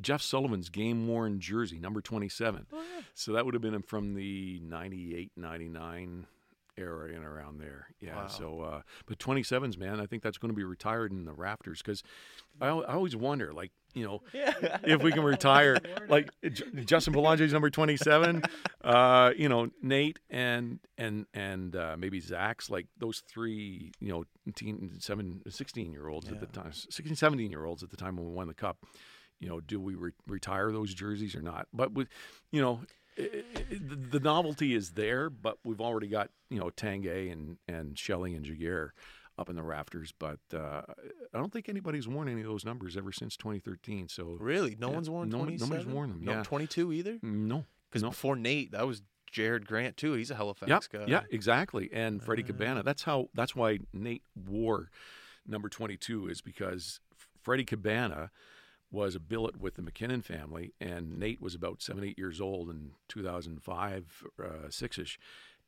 Jeff Sullivan's game worn jersey, number 27. So that would have been from the 98, 99 era and around there. Yeah. Wow. So, uh, but 27s, man, I think that's going to be retired in the rafters because I, I always wonder, like, you know, [laughs] if we can retire, [laughs] like Justin Belange's number 27, [laughs] uh, you know, Nate and, and, and, uh, maybe Zach's like those three, you know, teen, seven, 16 year olds at the time, 16, 17 year olds at the time when we won the cup, you know, do we re- retire those jerseys or not? But with, you know, the novelty is there, but we've already got, you know, Tanguay and, and Shelley and Giguère up in the rafters, but uh, I don't think anybody's worn any of those numbers ever since 2013. So Really? No Yeah, one's worn no one- 27? nobody's worn them, No, yeah. 22 either? no, Because no. before Nate, that was Jared Grant, too. He's a Halifax yeah, guy. yeah, exactly. And Freddie Uh. Cabana. That's how. That's why Nate wore number 22 is because Freddie Cabana was a billet with the MacKinnon family, and Nate was about seven, eight years old in 2005, uh, six ish.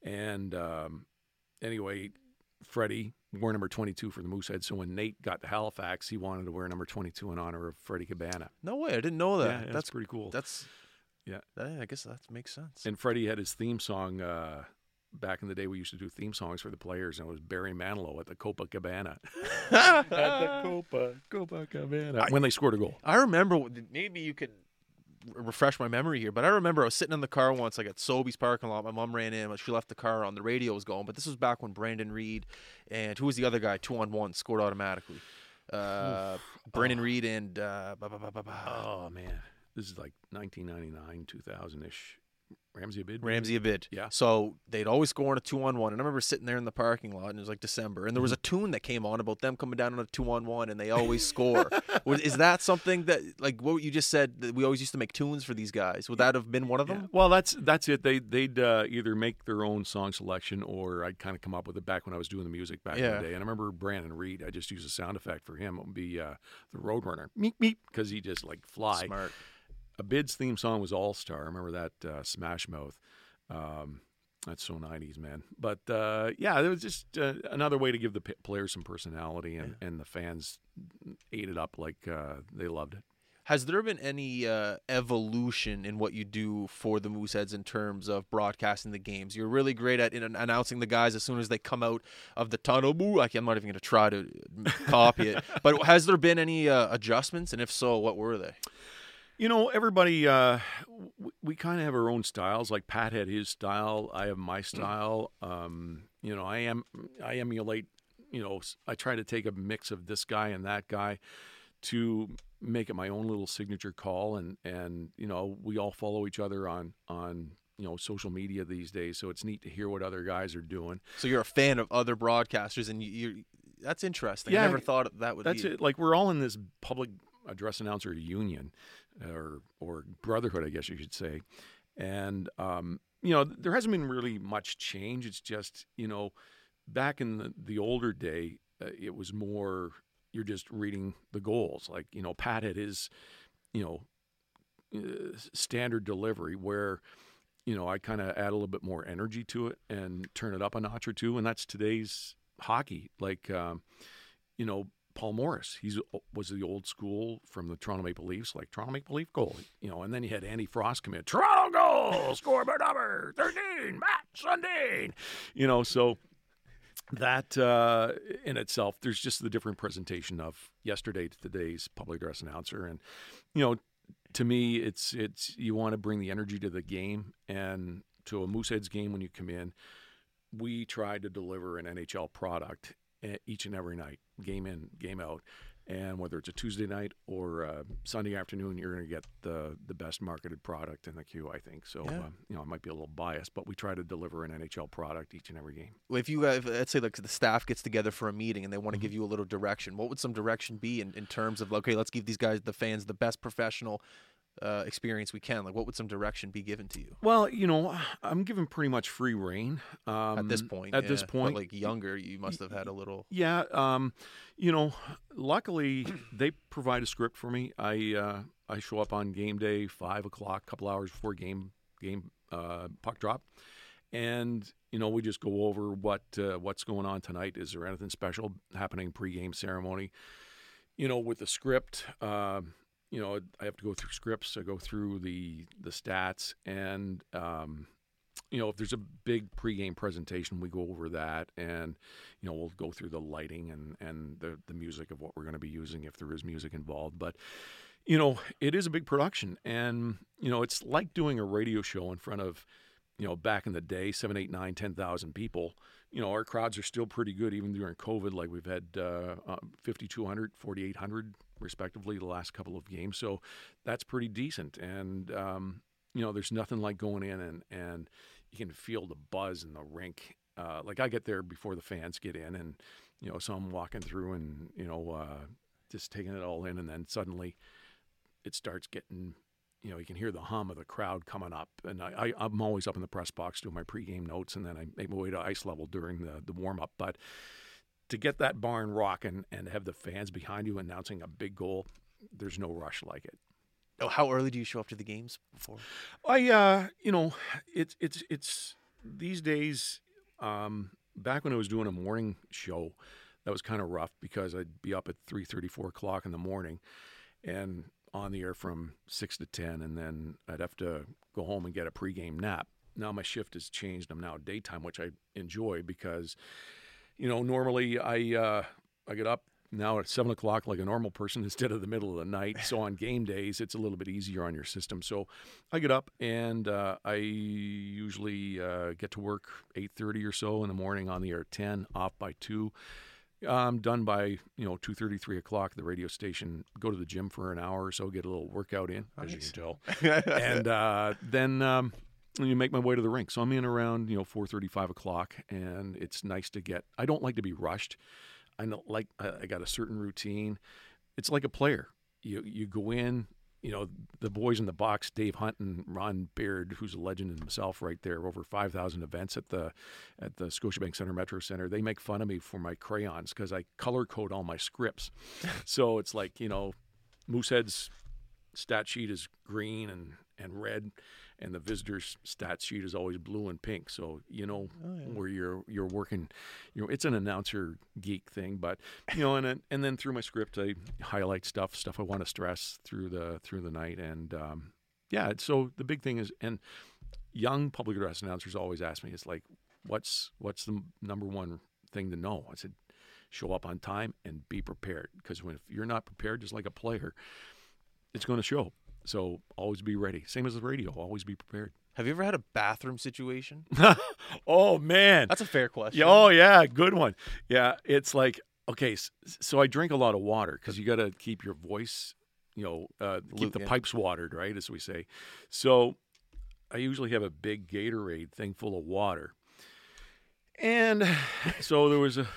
And um, anyway, Freddie wore number 22 for the Moosehead. So when Nate got to Halifax, he wanted to wear number 22 in honor of Freddie Cabana. No way, I didn't know that. Yeah, yeah, that's that's pretty cool. That's Yeah. I guess that makes sense. And Freddie had his theme song. Uh, back in the day, we used to do theme songs for the players, and it was Barry Manilow at the Copacabana. [laughs] at the Copa Copacabana when they scored a goal. I remember maybe you could refresh my memory here, but I remember I was sitting in the car once, like at Sobeys parking lot. My mom ran in, but she left the car on. The radio was going, but this was back when Brandon Reid and who was the other guy? Two on one scored automatically. Uh, Brandon Reid and uh, ba- ba- ba- ba- ba- Oh man, this is like 1999, 2000 ish. Ramsey Abid. Ramsey Abid. Yeah. So they'd always score on a two on one. And I remember sitting there in the parking lot, and it was like December, and there was a tune that came on about them coming down on a two on one, and they always [laughs] score. Is that something that, like what you just said, that we always used to make tunes for these guys? Would that have been one of Yeah. them? Well, that's that's it. They they'd uh, either make their own song selection, or I'd kind of come up with it back when I was doing the music back in the day. And I remember Brandon Reid. I just used a sound effect for him. It would be uh, the Roadrunner, meep meep, because he just like fly. Smart. Abid's theme song was All Star. I remember that uh, Smash Mouth. Um, that's so 90s, man. But uh, yeah, it was just uh, another way to give the players some personality, and, and the fans ate it up like uh, they loved it. Has there been any uh, evolution in what you do for the Mooseheads in terms of broadcasting the games? You're really great at in announcing the guys as soon as they come out of the tunnel. Boo! I'm not even going to try to copy it. [laughs] But has there been any uh, adjustments? And if so, what were they? You know, everybody, uh, w- we kind of have our own styles. Like Pat had his style, I have my style. Um, you know, I am, I emulate. You know, I try to take a mix of this guy and that guy to make it my own little signature call. And and you know, we all follow each other on on you know social media these days, so it's neat to hear what other guys are doing. So you're a fan of other broadcasters, and you, you're that's interesting. Yeah, I never thought that would That's be it. Like we're all in this public address announcer union, or or brotherhood, I guess you should say. And um, you know, there hasn't been really much change. It's just you know, back in the, the older day, uh, it was more you're just reading the goals. Like you know, Pat had his you know uh, standard delivery where you know I kind of add a little bit more energy to it and turn it up a notch or two, and that's today's hockey. Like um, you know, Paul Morris. He's was the old school from the Toronto Maple Leafs, like Toronto Maple Leaf goal. You know, and then you had Andy Frost come in, Toronto goal, [laughs] score by number thirteen, Matt Sundin. You know, so that uh, in itself, there's just the different presentation of yesterday to today's public address announcer, and you know, to me, it's it's you want to bring the energy to the game and to a Mooseheads game when you come in. We try to deliver an NHL product eh, each and every night, game in, game out. And whether it's a Tuesday night or a Sunday afternoon, you're going to get the the best marketed product in the Q. I think so. Yeah. Um, you know, I might be a little biased, but we try to deliver an NHL product each and every game. if you uh, if, let's say like the staff gets together for a meeting and they want to give you a little direction what would some direction be in, in terms of okay let's give these guys the fans the best professional uh, experience we can like what would some direction be given to you Well, you know, I'm given pretty much free reign um, at this point At this yeah. But, point, like younger you must have had a little Yeah, um, you know, luckily they provide a script for me. I uh, I show up on game day five o'clock, a couple hours before game game uh, puck drop, and you know we just go over what uh, what's going on tonight. Is there anything special happening pregame ceremony? You know, with the script. Um, you know, I have to go through scripts. I go through the the stats, and um, you know, if there's a big pregame presentation, we go over that, and you know, we'll go through the lighting and and the the music of what we're going to be using if there is music involved. But you know, it is a big production, and you know, it's like doing a radio show in front of you know back in the day, seven, eight, nine, ten thousand people. You know, our crowds are still pretty good even during COVID. Like we've had uh, uh, 5,200, 4,800 respectively the last couple of games, so that's pretty decent. And um, you know, there's nothing like going in and and you can feel the buzz in the rink. Uh, like I get there before the fans get in, and you know, so I'm walking through and you know, uh, just taking it all in, and then suddenly it starts getting. You know, you can hear the hum of the crowd coming up, and I, I, I'm always up in the press box doing my pregame notes, and then I make my way to ice level during the, the warm up. But to get that barn rocking and have the fans behind you announcing a big goal, there's no rush like it. oh, how early do you show up to the games before I, uh, you know, it's it's it's these days, um, back when I was doing a morning show, that was kind of rough because I'd be up at three thirty, four o'clock in the morning, and on the air from six to ten, and then I'd have to go home and get a pregame nap. Now my shift has changed. I'm now daytime, which I enjoy because, you know, normally I uh, I get up now at seven o'clock like a normal person [laughs] instead of the middle of the night. So on game days, it's a little bit easier on your system. So I get up and uh, I usually uh, get to work eight thirty or so in the morning on the air ten, off by two. I'm done by you know two thirty, three o'clock. at The radio station. Go to the gym for an hour or so, get a little workout in, as you can tell, [laughs] and uh, then um, you make my way to the rink. So I'm in around you know four thirty, five o'clock, and it's nice to get. I don't like to be rushed. I don't like. I I got a certain routine. It's like a player. You you go in. You know the boys in the box, Dave Hunt and Ron Beard, who's a legend in himself, right there. Over five thousand events at the at the Scotiabank Center Metro Center. They make fun of me for my crayons because I color code all my scripts. [laughs] so it's like you know, Moosehead's stat sheet is green and and red, and the visitors' stat sheet is always blue and pink. So you know where you're you're working. You know, it's an announcer geek thing, but you know, and then- and then through my script, I highlight stuff, stuff I want to stress through the through the night, and um, yeah. So the big thing is, and young public address announcers always ask me, it's like, what's what's the number one thing to know? I said, show up on time and be prepared, because when if you're not prepared, just like a player, it's going to show. So always be ready. Same as the radio, always be prepared. [laughs] Have you ever had a bathroom situation? oh man, That's a fair question. Yeah, oh yeah, good one. Yeah, it's like okay, so I drink a lot of water because you got to keep your voice, you know, uh, keep Lu- the yeah. pipes watered, right, as we say. So I usually have a big Gatorade thing full of water, and [sighs] so there was a.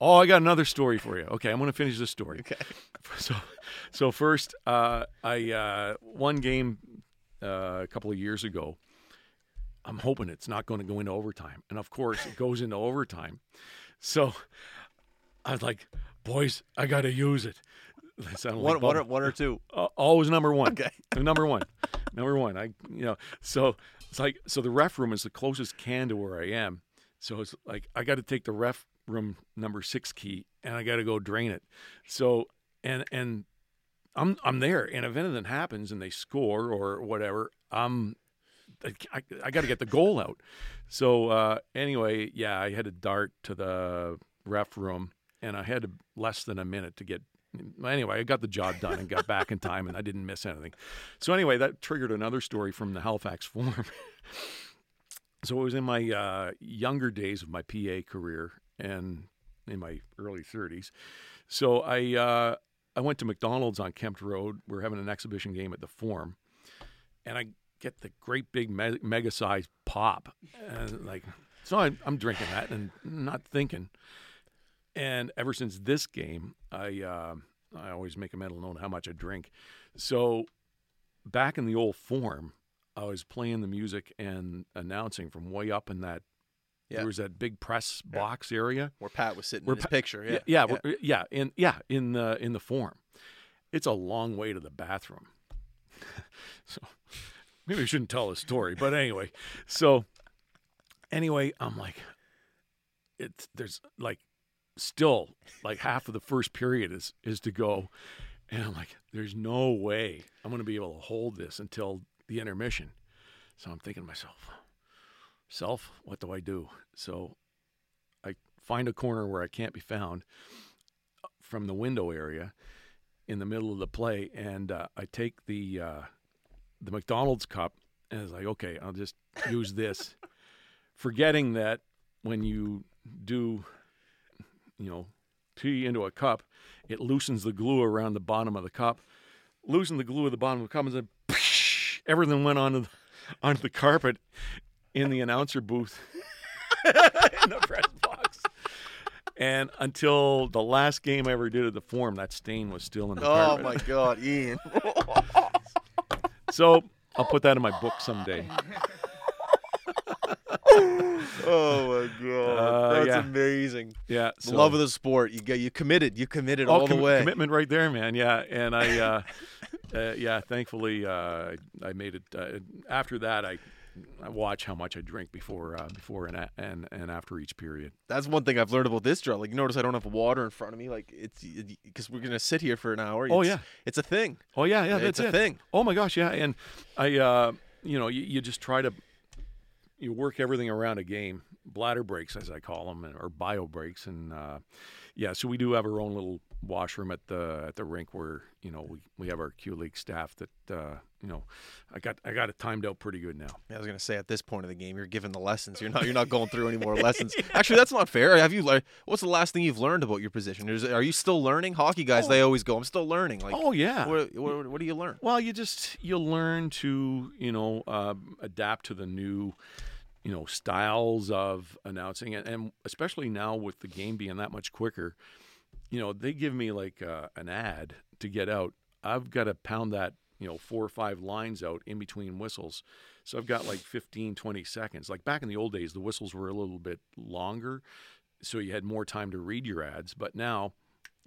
Oh, I got another story for you. Okay, I'm going to finish this story. Okay. [laughs] So, so first, uh, I uh, one game uh, a couple of years ago. I'm hoping it's not going to go into overtime, and of course, it goes into overtime. So, I was like, "Boys, I got to use it." Like One, one, or, Bubba. two. [laughs] Always number one. Okay. [laughs] number one, number one. I, you know, so it's like, so the ref room is the closest can to where I am. So it's like I got to take the ref room number six key and I got to go drain it. So and and I'm I'm there, and if anything happens and they score or whatever, I'm I, I, got to get the goal out. So uh, anyway, yeah, I had to dart to the ref room, and I had less than a minute to get. Anyway, I got the job done and got back in time, and I didn't miss anything. So anyway, that triggered another story from the Halifax Forum. [laughs] so it was in my uh, younger days of my PA career and in my early 30s. So I uh, I went to McDonald's on Kempt Road. We are having an exhibition game at the Forum, and I get the great big me- mega sized pop, and like so I, I'm drinking that and not thinking. And ever since this game, I uh, I always make a mental note how much I drink. So back in the old Forum, I was playing the music and announcing from way up in that. Yeah. There was that big press Yeah. box area. Where Pat was sitting Where in picture. Yeah. yeah, yeah, yeah, in yeah in the in the Forum. It's a long way to the bathroom, [laughs] so maybe we shouldn't tell the story. But anyway, so anyway, I'm like, it's there's like still like half of the first period is is to go, and I'm like, there's no way I'm going to be able to hold this until the intermission. So I'm thinking to myself, self, what do I do? So I find a corner where I can't be found uh, from the window area in the middle of the play, and uh, I take the uh, the McDonald's cup, and it's like, okay, I'll just use this, [laughs] forgetting that when you do, you know, tea into a cup, it loosens the glue around the bottom of the cup, loosen the glue at the bottom of the cup, and then [laughs] everything went onto the, onto the carpet in the announcer booth [laughs] in the press box. And until the last game I ever did at the Forum, that stain was still in the Oh carpet. my God, Ian. So I'll put that in my book someday. [laughs] oh my God, Uh, that's yeah. amazing. Yeah, so, love of the sport. You get you committed. You committed oh, all the commi- way. commitment right there, man. Yeah, and I, uh, [laughs] uh, yeah, thankfully uh, I, I made it. Uh, after that, I I watch how much I drink before uh, before and, a- and and after each period. That's one thing I've learned about this drill. Like, you notice I don't have water in front of me. Like, it's because we're gonna sit here for an hour. Oh, yeah. it's a thing. Oh yeah, yeah, it's that's a it. thing. Oh my gosh, yeah, and I, uh, you know, you, you just try to you work everything around a game, bladder breaks as I call them, or bio breaks, and uh, yeah, so we do have our own little washroom at the at the rink where you know we, we have our Q League staff that uh, you know I got I got it timed out pretty good now. Yeah, I was gonna say at this point of the game, you're giving the lessons. You're not. You're not going through any more [laughs] lessons. Actually, that's not fair. Have you? Like, what's the last thing you've learned about your position? Is, are you still learning? Hockey guys, Oh. they always go. I'm still learning. Like, oh yeah, what, what, what do you learn? Well, you just you learn to you know uh, adapt to the new you know styles of announcing, and, and especially now with the game being that much quicker. You know, they give me like uh, an ad to get out. I've got to pound that you know four or five lines out in between whistles. So I've got like 15, 20 seconds. Like back in the old days, the whistles were a little bit longer, so you had more time to read your ads. But now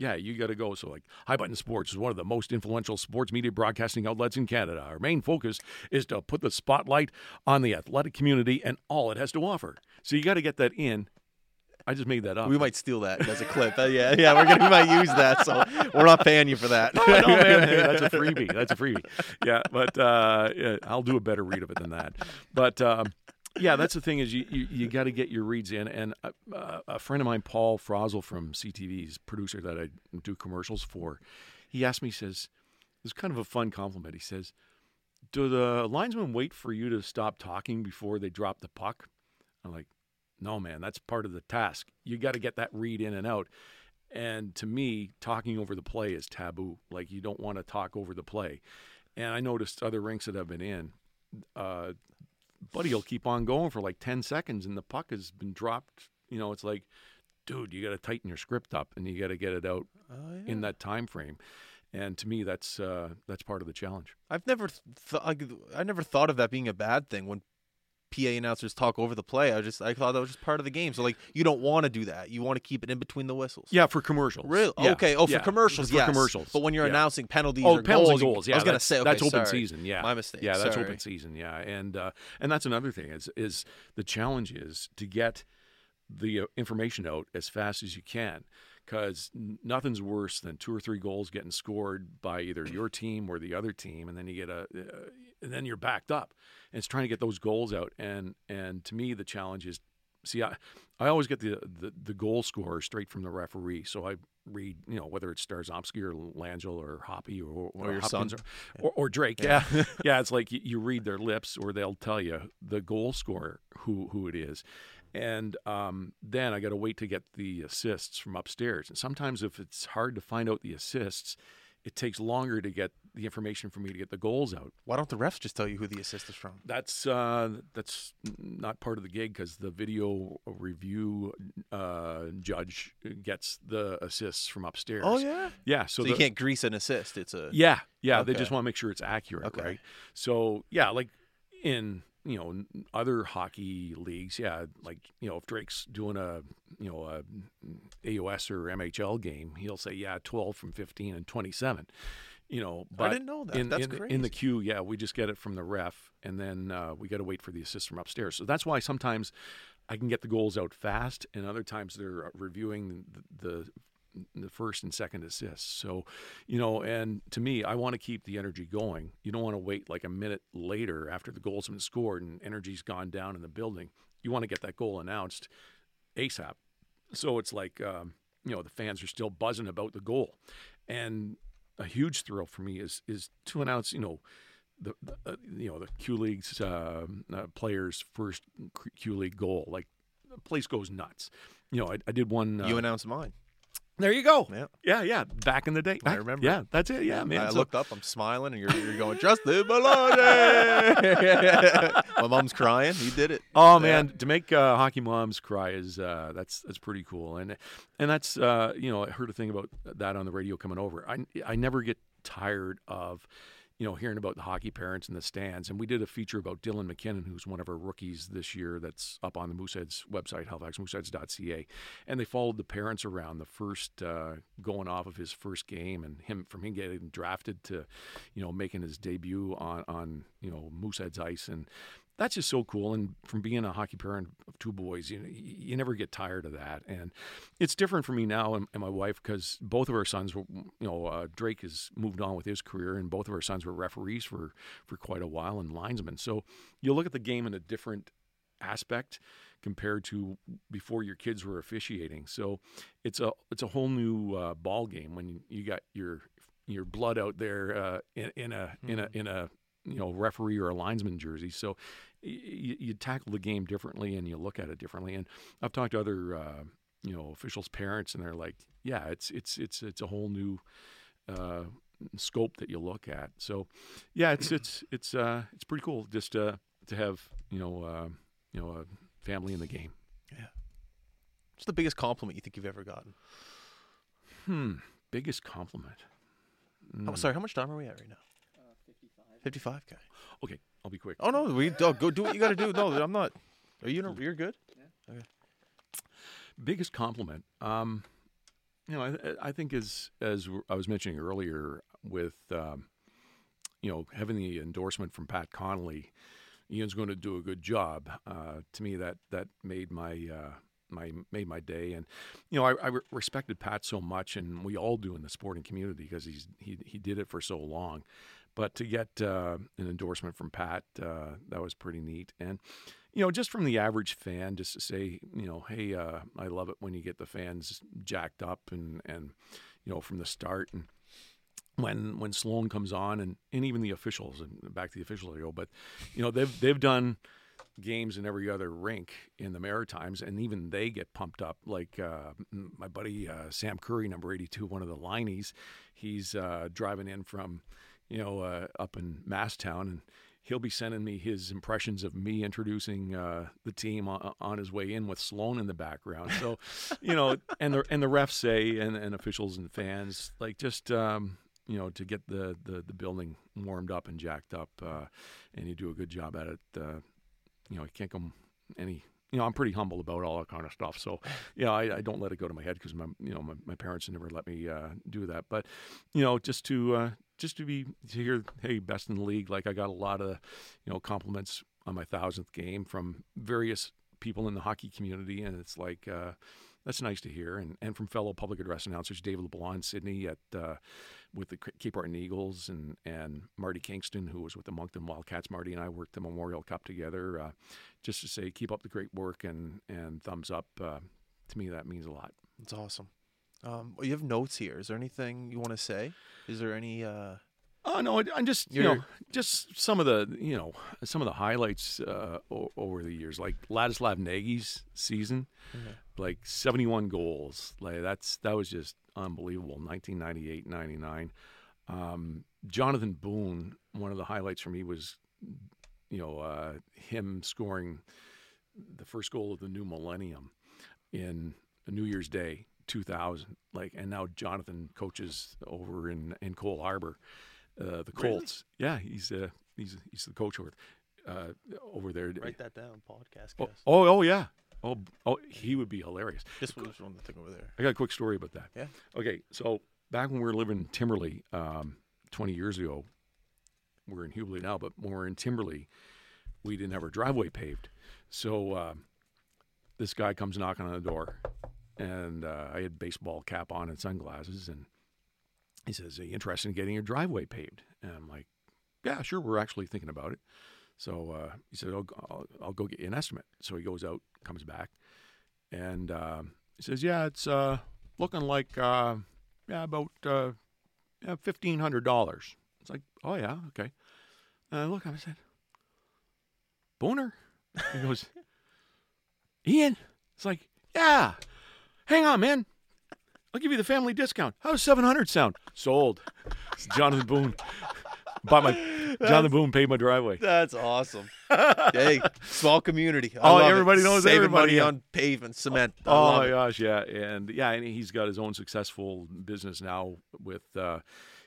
yeah, you got to go. So, like, High Button Sports is one of the most influential sports media broadcasting outlets in Canada. Our main focus is to put the spotlight on the athletic community and all it has to offer. So, you got to get that in. I just made that up. We might steal that as a clip. Uh, yeah, yeah, we're gonna we might use that. So we're not paying you for that. [laughs] Oh, no, man, hey, that's a freebie. That's a freebie. Yeah, but uh, yeah, I'll do a better read of it than that. But um, yeah, that's the thing is you you, you got to get your reads in. And uh, a friend of mine, Paul Frozell from CTV's producer that I do commercials for, he asked me, he says, it's kind of a fun compliment. He says, "Do the linesmen wait for you to stop talking before they drop the puck?" I'm like, "No, man, that's part of the task. You got to get that read in and out." And to me, talking over the play is taboo. Like you don't want to talk over the play. And I noticed other rinks that I've been in, uh, Buddy will keep on going for like ten seconds, and the puck has been dropped. You know, it's like, dude, you got to tighten your script up, and you got to get it out Oh, in that time frame. And to me, that's uh, that's part of the challenge. I've never th- I, I never thought of that being a bad thing when PA announcers talk over the play. I just I thought that was just part of the game. So like you don't want to do that. You want to keep it in between the whistles. Yeah, for commercials. Really? Yeah, Okay. Oh, for yeah, commercials, For yes. commercials. But when you're yeah. announcing penalties Oh, or penalties goals, and goals. Yeah, I was gonna say okay, that's open sorry. season. Yeah, My mistake. Yeah, that's Sorry. open season. Yeah, and uh, and that's another thing is is the challenge is to get the uh, information out as fast as you can because nothing's worse than two or three goals getting scored by either your team or the other team, and then you get a, uh, and then you're backed up. And it's trying to get those goals out, and and to me the challenge is, see, I I always get the the, the goal scorer straight from the referee, so I read you know whether it's Starzomski or Langell or Hoppy or or, Or your Hopkins son. or, or, or Drake. Yeah, yeah. [laughs] It's like you, you read their lips, or they'll tell you the goal scorer who who it is, and um, then I got to wait to get the assists from upstairs. And sometimes if it's hard to find out the assists, it takes longer to get the information for me to get the goals out. Why don't the refs just tell you who the assist is from? That's uh, that's not part of the gig because the video review uh, judge gets the assists from upstairs. Oh yeah. yeah. So, So, you the- can't grease an assist. It's a yeah, yeah. They just want to make sure it's accurate, Okay. right? So yeah, like in you know other hockey leagues, yeah, like you know if Drake's doing a you know a AUS or MHL game, he'll say yeah, twelve from fifteen and twenty seven. You know, but i didn't know that. In, That's in, crazy. in the Q, yeah, we just get it from the ref, and then uh, we got to wait for the assist from upstairs. So that's why sometimes I can get the goals out fast, and other times they're reviewing the, the the first and second assists. So, you know, and to me, I want to keep the energy going. You don't want to wait like a minute later after the goal's been scored and energy's gone down in the building. You want to get that goal announced ASAP. So it's like, um, you know, the fans are still buzzing about the goal. And a huge thrill for me is is to announce, you know, the, the uh, you know the Q League's uh, uh, players' first Q League goal. Like the place goes nuts. You know, I, I did one. Uh, you announced mine. There you go. Yeah. Yeah, yeah. Back in the day. I remember. Yeah, that's it. Yeah, man. I So- looked up. I'm smiling, and you're you're going Justin Maloney. [laughs] My mom's crying. You did it. Oh Yeah. man, to make uh, hockey moms cry is uh, that's that's pretty cool, and and that's uh, you know I heard a thing about that on the radio coming over. I I never get tired of you know hearing about the hockey parents in the stands, and we did a feature about Dylan MacKinnon, who's one of our rookies this year. That's up on the Mooseheads website, halifaxmooseheads.ca, and they followed the parents around the first uh, going off of his first game, and him from him getting drafted to you know making his debut on on you know Mooseheads ice and that's just so cool. And from being a hockey parent of two boys, you you never get tired of that. And it's different for me now and, and my wife because both of our sons were, you know, uh, Drake has moved on with his career, and both of our sons were referees for for quite a while and linesmen. So you look at the game in a different aspect compared to before your kids were officiating. So it's a it's a whole new uh, ball game when you got your your blood out there uh, in, in, a in a in a you know referee or a linesman jersey. So you, you, tackle the game differently and you look at it differently. And I've talked to other uh, you know officials' parents, and they're like, yeah, it's it's it's it's a whole new. Uh, scope that you look at so yeah it's it's it's uh it's pretty cool just uh to have you know uh you know a family in the game. Yeah. What's the biggest compliment you think you've ever gotten? Hmm. Biggest compliment. Mm. Oh, sorry, how much time are we at right now? Uh, 55. 55, okay. Okay, I'll be quick. Oh, no, we oh, go do what you got to do. No, I'm not. Are you, you're good? Yeah. Okay. Biggest compliment. Um, you know, I, I think as, as I was mentioning earlier with, um, you know, having the endorsement from Pat Connolly, Ian's going to do a good job. Uh, to me, that that made my uh, my made my day. And you know, I, I, respected Pat so much, and we all do in the sporting community because he's he he did it for so long. But to get uh, an endorsement from Pat, uh, that was pretty neat. And you know, just from the average fan, just to say, you know, hey, uh, I love it when you get the fans jacked up and and you know from the start and when when Sloan comes on and, and even the officials and back to the officials I go, but you know they've they've done games in every other rink in the Maritimes, and even they get pumped up. Like uh, my buddy uh, Sam Curry, number eighty-two, one of the Lineys, he's uh, driving in from you know uh, up in Masstown, and he'll be sending me his impressions of me introducing uh, the team on, on, his way in with Sloan in the background. So, [laughs] you know, and the and the refs say and, and officials and fans like just um, you know, to get the, the, the building warmed up and jacked up, uh, and you do a good job at it. Uh, you know, I can't come any. You know, I'm pretty humble about all that kind of stuff. So, you know, I, I don't let it go to my head because my, you know, my, my parents never let me uh, do that. But, you know, just to uh, just to be to hear, hey, best in the league. Like I got a lot of, you know, compliments on my thousandth game from various people in the hockey community, and it's like. Uh, that's nice to hear. And, and from fellow public address announcers, David LeBlanc, Sydney at uh, with the Cape Breton Eagles, and, and Marty Kingston, who was with the Moncton Wildcats. Marty and I worked the Memorial Cup together. Uh, just to say, keep up the great work and, and thumbs up. Uh, to me, that means a lot. That's awesome. Um, well, you have notes here. Is there anything you want to say? Is there any? Uh... Oh no, I'm just you You're... know just some of the you know some of the highlights uh, o- over the years, like Ladislav Nagy's season, mm-hmm. like 71 goals. Like that's that was just unbelievable. 1998, 99. Um, Jonathan Boone. One of the highlights for me was you know uh, him scoring the first goal of the new millennium in New Year's Day 2000. Like, and now Jonathan coaches over in in Cole Harbour uh, the Colts. Really? Yeah, he's uh, he's he's the coach over uh, over there. Write that down, podcast. Oh, oh, oh, yeah. Oh, oh, he would be hilarious. This was one thing over there. I got a quick story about that. Yeah. Okay, so back when we were living in Timberlea, um, 20 years ago, we're in Hubley now, but when we were in Timberlea, we didn't have our driveway paved. So uh, this guy comes knocking on the door, and uh, I had baseball cap on and sunglasses, and he says, Are you interested in getting your driveway paved? And I'm like, Yeah, sure. We're actually thinking about it. So uh, he said, I'll, I'll, I'll, go get you an estimate. So he goes out, comes back, and uh, he says, Yeah, it's uh, looking like uh, yeah, about uh, yeah, $1,500. It's like, Oh, yeah, okay. And I look I said, Booner? He goes, Ian? It's like, Yeah, hang on, man. I'll give you the family discount. How's 700 sound? Sold. It's Jonathan Boone. Bought my Jonathan Boone paid my driveway. That's awesome. [laughs] hey, small community. I oh, everybody it. knows Saving everybody money on pavement, cement. I oh my it. gosh, yeah, and yeah, and he's got his own successful business now with uh,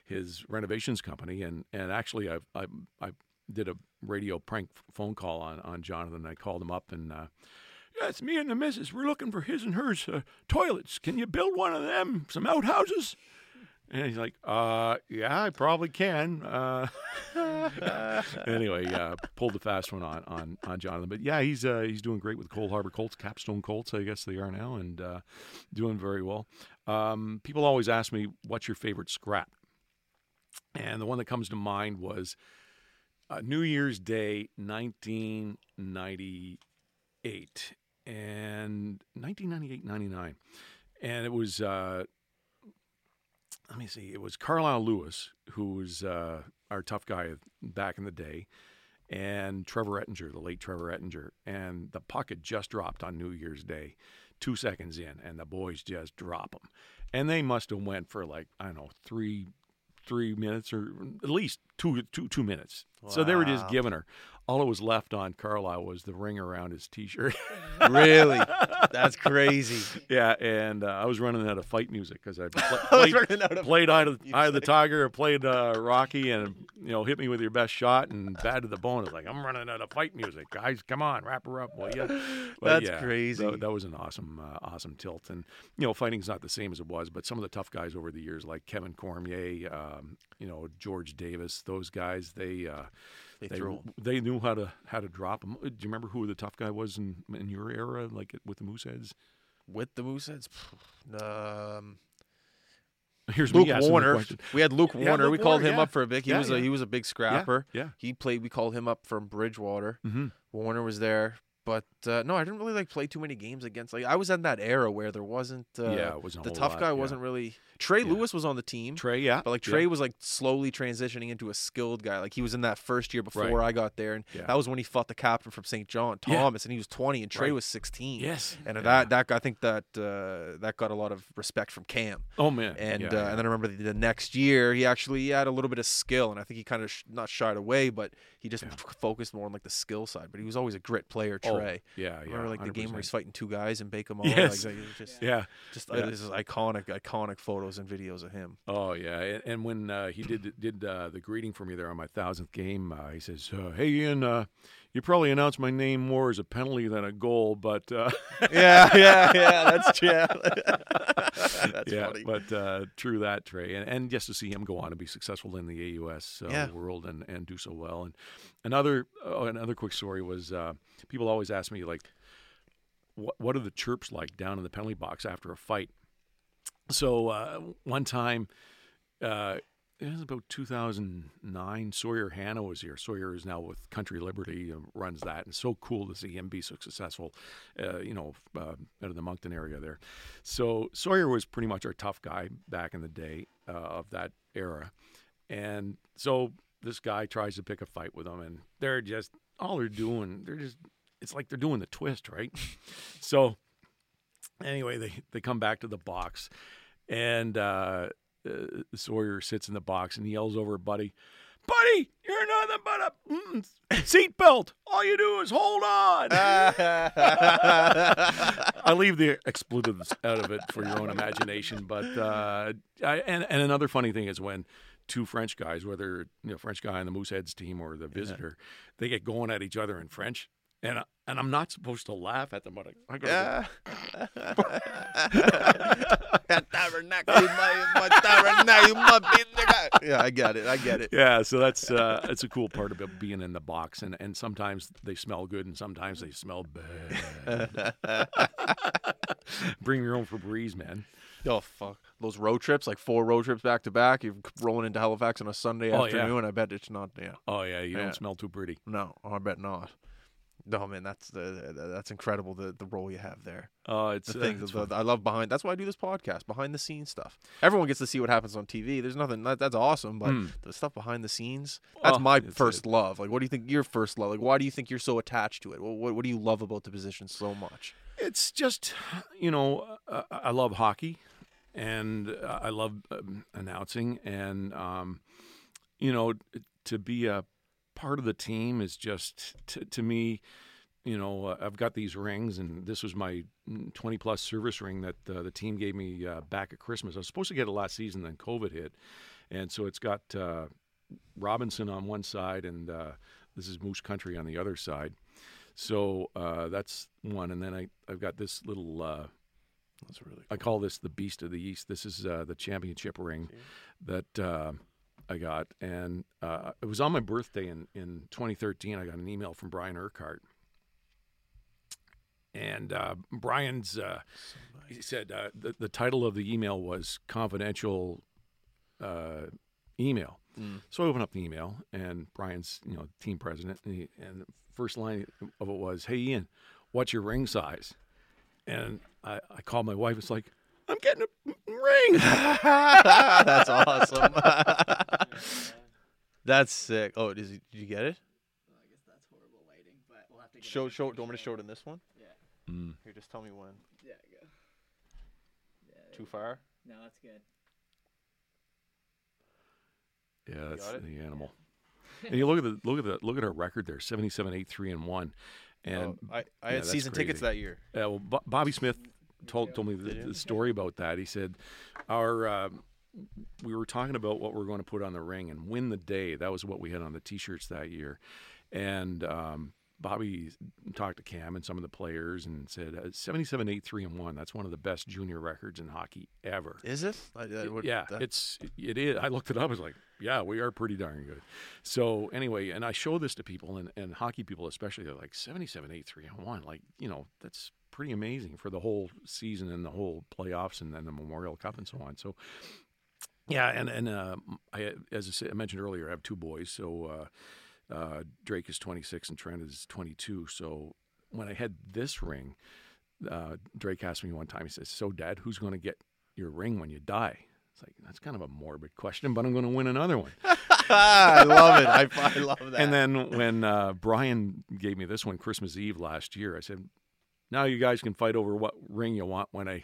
his renovations company, and and actually, I I I did a radio prank phone call on on Jonathan. I called him up and. Uh, it's me and the missus. We're looking for his and hers uh, toilets. Can you build one of them? Some outhouses? And he's like, uh, yeah, I probably can. Uh, [laughs] anyway, uh, pulled the fast one on, on, on Jonathan. But yeah, he's uh, he's doing great with Cole Harbour Colts, Capstone Colts, I guess they are now, and uh, doing very well. Um, people always ask me, what's your favorite scrap? And the one that comes to mind was uh, New Year's Day, 1998, and 1998, 99. And it was, uh, let me see, it was Carlisle Lewis, who was uh, our tough guy back in the day, and Trevor Ettinger, the late Trevor Ettinger. And the puck had just dropped on New Year's Day, two seconds in, and the boys just drop them. And they must have went for like, I don't know, three three minutes or at least two two two minutes. So they were just giving her. All that was left on Carlisle was the ring around his t-shirt. [laughs] really? That's crazy. yeah, and uh, I was running out of fight music because I [laughs] I played, out of- played Eye of, Eye of the Tiger, played uh, Rocky, and you know hit me with your best shot and bad to the bone. I was like, I'm running out of fight music, guys. Come on, wrap her up, will you? [laughs] That's crazy. That, that was an awesome, uh, awesome tilt. And you know, fighting's not the same as it was, but some of the tough guys over the years, like Kevin Cormier, um, you know, George Davis, those guys, they. Uh, They they, threw 'em. they knew how to how to drop them. Do you remember who the tough guy was in in your era, like with the Mooseheads? With the Mooseheads? Um, Here's Luke Warner. We had Luke Yeah, Warner. Luke we called Warner, him yeah. up for a bit. He Yeah, was a he was a big scrapper. Yeah, He played. We called him up from Bridgewater. yeah. hmm Warner was there, but uh, no, I didn't really like play too many games against. Like I was in that era where there wasn't. Uh, yeah, it wasn't the tough lot, guy yeah. wasn't really. Trey Yeah. Lewis was on the team. Trey. Yeah, But like yeah. Trey was like slowly transitioning into a skilled guy. Like he was in that first year before Right. I got there, and Yeah. that was when he fought the captain from St. John, Yeah. Thomas, and he was 20, and Trey Right. was 16. Yes, And yeah. that that I think that uh, that got a lot of respect from Cam. Oh man, And yeah, uh, yeah. and then I remember the, the next year he actually had a little bit of skill, and I think he kind of sh- not shied away, but he just Yeah. focused more on like the skill side. But he was always a grit player, Oh, Trey. Yeah, yeah. remember like the game where he's fighting two guys and bake them all. Yes. Like, just Yeah. just Yeah. uh, this is iconic, iconic photos and videos of him. Oh yeah, and, and when uh, he did did uh, the greeting for me there on my thousandth game, uh, he says, uh, "Hey Ian, uh, you probably announced my name more as a penalty than a goal, but uh, [laughs] yeah, yeah, yeah. That's yeah. [laughs] [laughs] that's yeah, funny. but uh, true that Trey, and, and just to see him go on and be successful in the AUS uh, Yeah. world and, and do so well. And another oh, another quick story was uh, people always ask me like, what what are the chirps like down in the penalty box after a fight? So uh, one time, uh, it was about 2009. Sawyer Hannay was here. Sawyer is now with Country Liberty, and runs that, and so cool to see him be so successful. Uh, you know, uh, out of the Moncton area there. So Sawyer was pretty much our tough guy back in the day uh, of that era, and so this guy tries to pick a fight with him, and they're just all they're doing. They're just it's like they're doing the twist, right? [laughs] so anyway, they they come back to the box, and uh, Sawyer sits in the box and he yells over Buddy, "Buddy, you're nothing but a mm, seatbelt. All you do is hold on." [laughs] I leave the expletives out of it for your own imagination, but uh, I, and and another funny thing is when two French guys, whether you know French guy on the Mooseheads team or the visitor, they get going at each other in French, and I, and I'm not supposed to laugh at them, but I, I gotta go, yeah, [laughs] yeah, I get it. I get it. Yeah, so that's uh, that's a cool part about being in the box, and and sometimes they smell good, and sometimes they smell bad. [laughs] Bring your own Febreze, man. Oh fuck! Those road trips, like four road trips back to back. You're rolling into Halifax on a Sunday Oh, yeah. afternoon. I bet it's not. Yeah, Oh yeah, you Yeah. don't smell too pretty. no, I bet not. No man, that's the, the- that's incredible. The the role you have there. Oh, it's The uh, thing it's the, fun. I love behind. That's why I do this podcast. Behind the scenes stuff. Everyone gets to see what happens on TV. There's nothing. That, that's awesome. But Mm. the stuff behind the scenes. That's Oh, my it's first it. love. Like, what do you think your first love? Like, why do you think you're so attached to it? What what, what do you love about the position so much? It's just, you know, uh, I love hockey, and uh, I love um, announcing, and um, you know, to be a part of the team is just to, to me. You know, uh, I've got these rings, and this was my 20 plus service ring that uh, the team gave me uh, back at Christmas. I was supposed to get it last season, then COVID hit, and so it's got uh, Robinson on one side, and uh, this is Moose Country on the other side. So uh, that's one, and then I I've got this little uh, That's really. I call this the Beast of the East. This is uh, the championship ring that uh, I got, and uh, it was on my birthday in, in 2013. I got an email from Brian Urquhart, and uh, Brian's uh, he said uh, the the title of the email was confidential uh, email. Mm. So I open up the email, and Brian's you know team president, and, he, and the first line of it was, "Hey Ian, what's your ring size?" And I, I called my wife. It's like I'm getting a ring. [laughs] That's awesome. [laughs] That's sick. Oh, is he, did you get it? Well, I guess that's horrible lighting, but we'll have to get Show, a show. Do you want me to show it in this one? Yeah. Mm. Here, just tell me when. Yeah, go. Yeah. Too far? No, that's good. Yeah, that's got it? the animal. [laughs] and you look at the look at the look at our record there: 77, 8, 3, and one. And Oh, I, I yeah, had that's season tickets that year. Yeah, well, Bo- Bobby Smith told told me the, the story about that. He said, "Our uh, we were talking about what we are going to put on the ring and win the day. That was what we had on the T-shirts that year." And um, Bobby talked to Cam and some of the players and said, uh, "77, 8, 3, and one. That's one of the best junior records in hockey ever." Is it? I, I would, yeah, that- it's it is. I looked it up. I was like, yeah, we are pretty darn good. So anyway, and I show this to people and, and hockey people especially. They're like 77, 8, 3, and 1. Like, you know, that's pretty amazing for the whole season and the whole playoffs and then the Memorial Cup and so on. So yeah, and and uh, I as I, said, I mentioned earlier, I have two boys. So uh, uh, Drake is 26 and Trent is 22. So when I had this ring, uh, Drake asked me one time. He says, "So, Dad, who's going to get your ring when you die?" It's like that's kind of a morbid question, but I'm going to win another one. [laughs] I love it. I, I love that. And then when uh, Brian gave me this one Christmas Eve last year, I said, "Now you guys can fight over what ring you want when I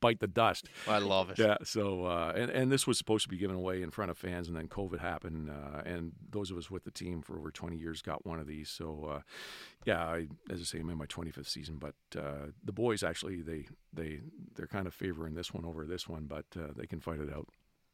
bite the dust." I love it. Yeah. So uh, and and this was supposed to be given away in front of fans, and then COVID happened, uh, and those of us with the team for over 20 years got one of these. So uh, yeah, I, as I say, I'm in my 25th season, but uh, the boys actually they they they're kind of favoring this one over this one, but uh, they can fight it out.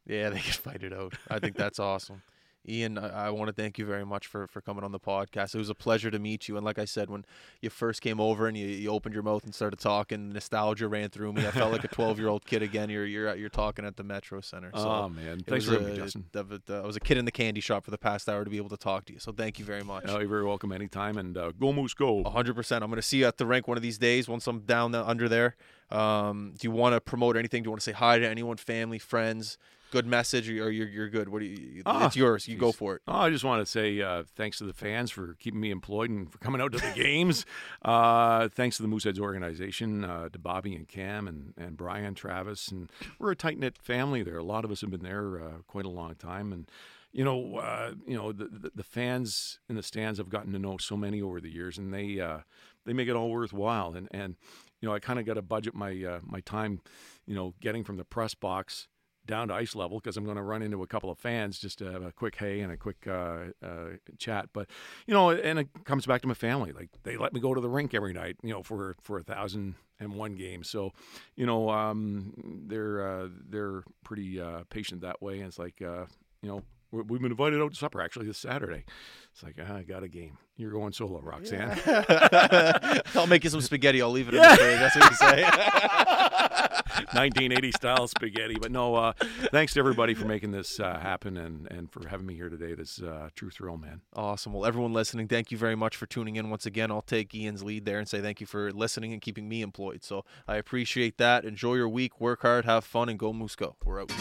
Yeah, they can fight it out. I think that's awesome. Ian, I, I want to thank you very much for, for coming on the podcast. It was a pleasure to meet you. And like I said, when you first came over and you, you opened your mouth and started talking, nostalgia ran through me. I felt like a [laughs] 12 year old kid again. You're you're you're talking at the Metro Centre. So oh man, thanks for having me, Justin. it, uh, I was a kid in the candy shop for the past hour to be able to talk to you. So thank you very much. Oh, you're very welcome anytime, and uh, go Moose, go! hundred percent. I'm going to see you at the rink one of these days once I'm down the, under there. Um, do you want to promote anything? Do you want to say hi to anyone, family, friends? Good message, or you're you're good? What do you? Ah, it's yours. You go for it. Oh, I just want to say uh, thanks to the fans for keeping me employed and for coming out to the [laughs] games. Uh, thanks to the Mooseheads organization, uh, to Bobby and Cam and, and Brian, Travis, and we're a tight knit family there. A lot of us have been there uh, quite a long time, and you know, uh, you know, the, the the fans in the stands have gotten to know so many over the years, and they uh, they make it all worthwhile. And and you know, I kind of got to budget my uh, my time, you know, getting from the press box down to ice level because I'm going to run into a couple of fans just to have a quick hey and a quick uh, uh, chat. But you know, and it comes back to my family. Like they let me go to the rink every night, you know, for for a thousand and one games. So, you know, um, they're uh, they're pretty uh, patient that way. And it's like, uh, you know. We- We've been invited out to supper actually this Saturday. It's like ah, I got a game. You're going solo, Roxanne. [laughs] I'll make you some spaghetti. I'll leave it in the fridge. That's what you say. [laughs] 1980 style spaghetti. But no, uh, thanks to everybody for making this uh, happen and, and for having me here today. This uh, true thrill, man. awesome. Well, everyone listening, thank you very much for tuning in once again. I'll take Ian's lead there and say thank you for listening and keeping me employed. So I appreciate that. Enjoy your week. Work hard. Have fun. And go Moose Go. We're out.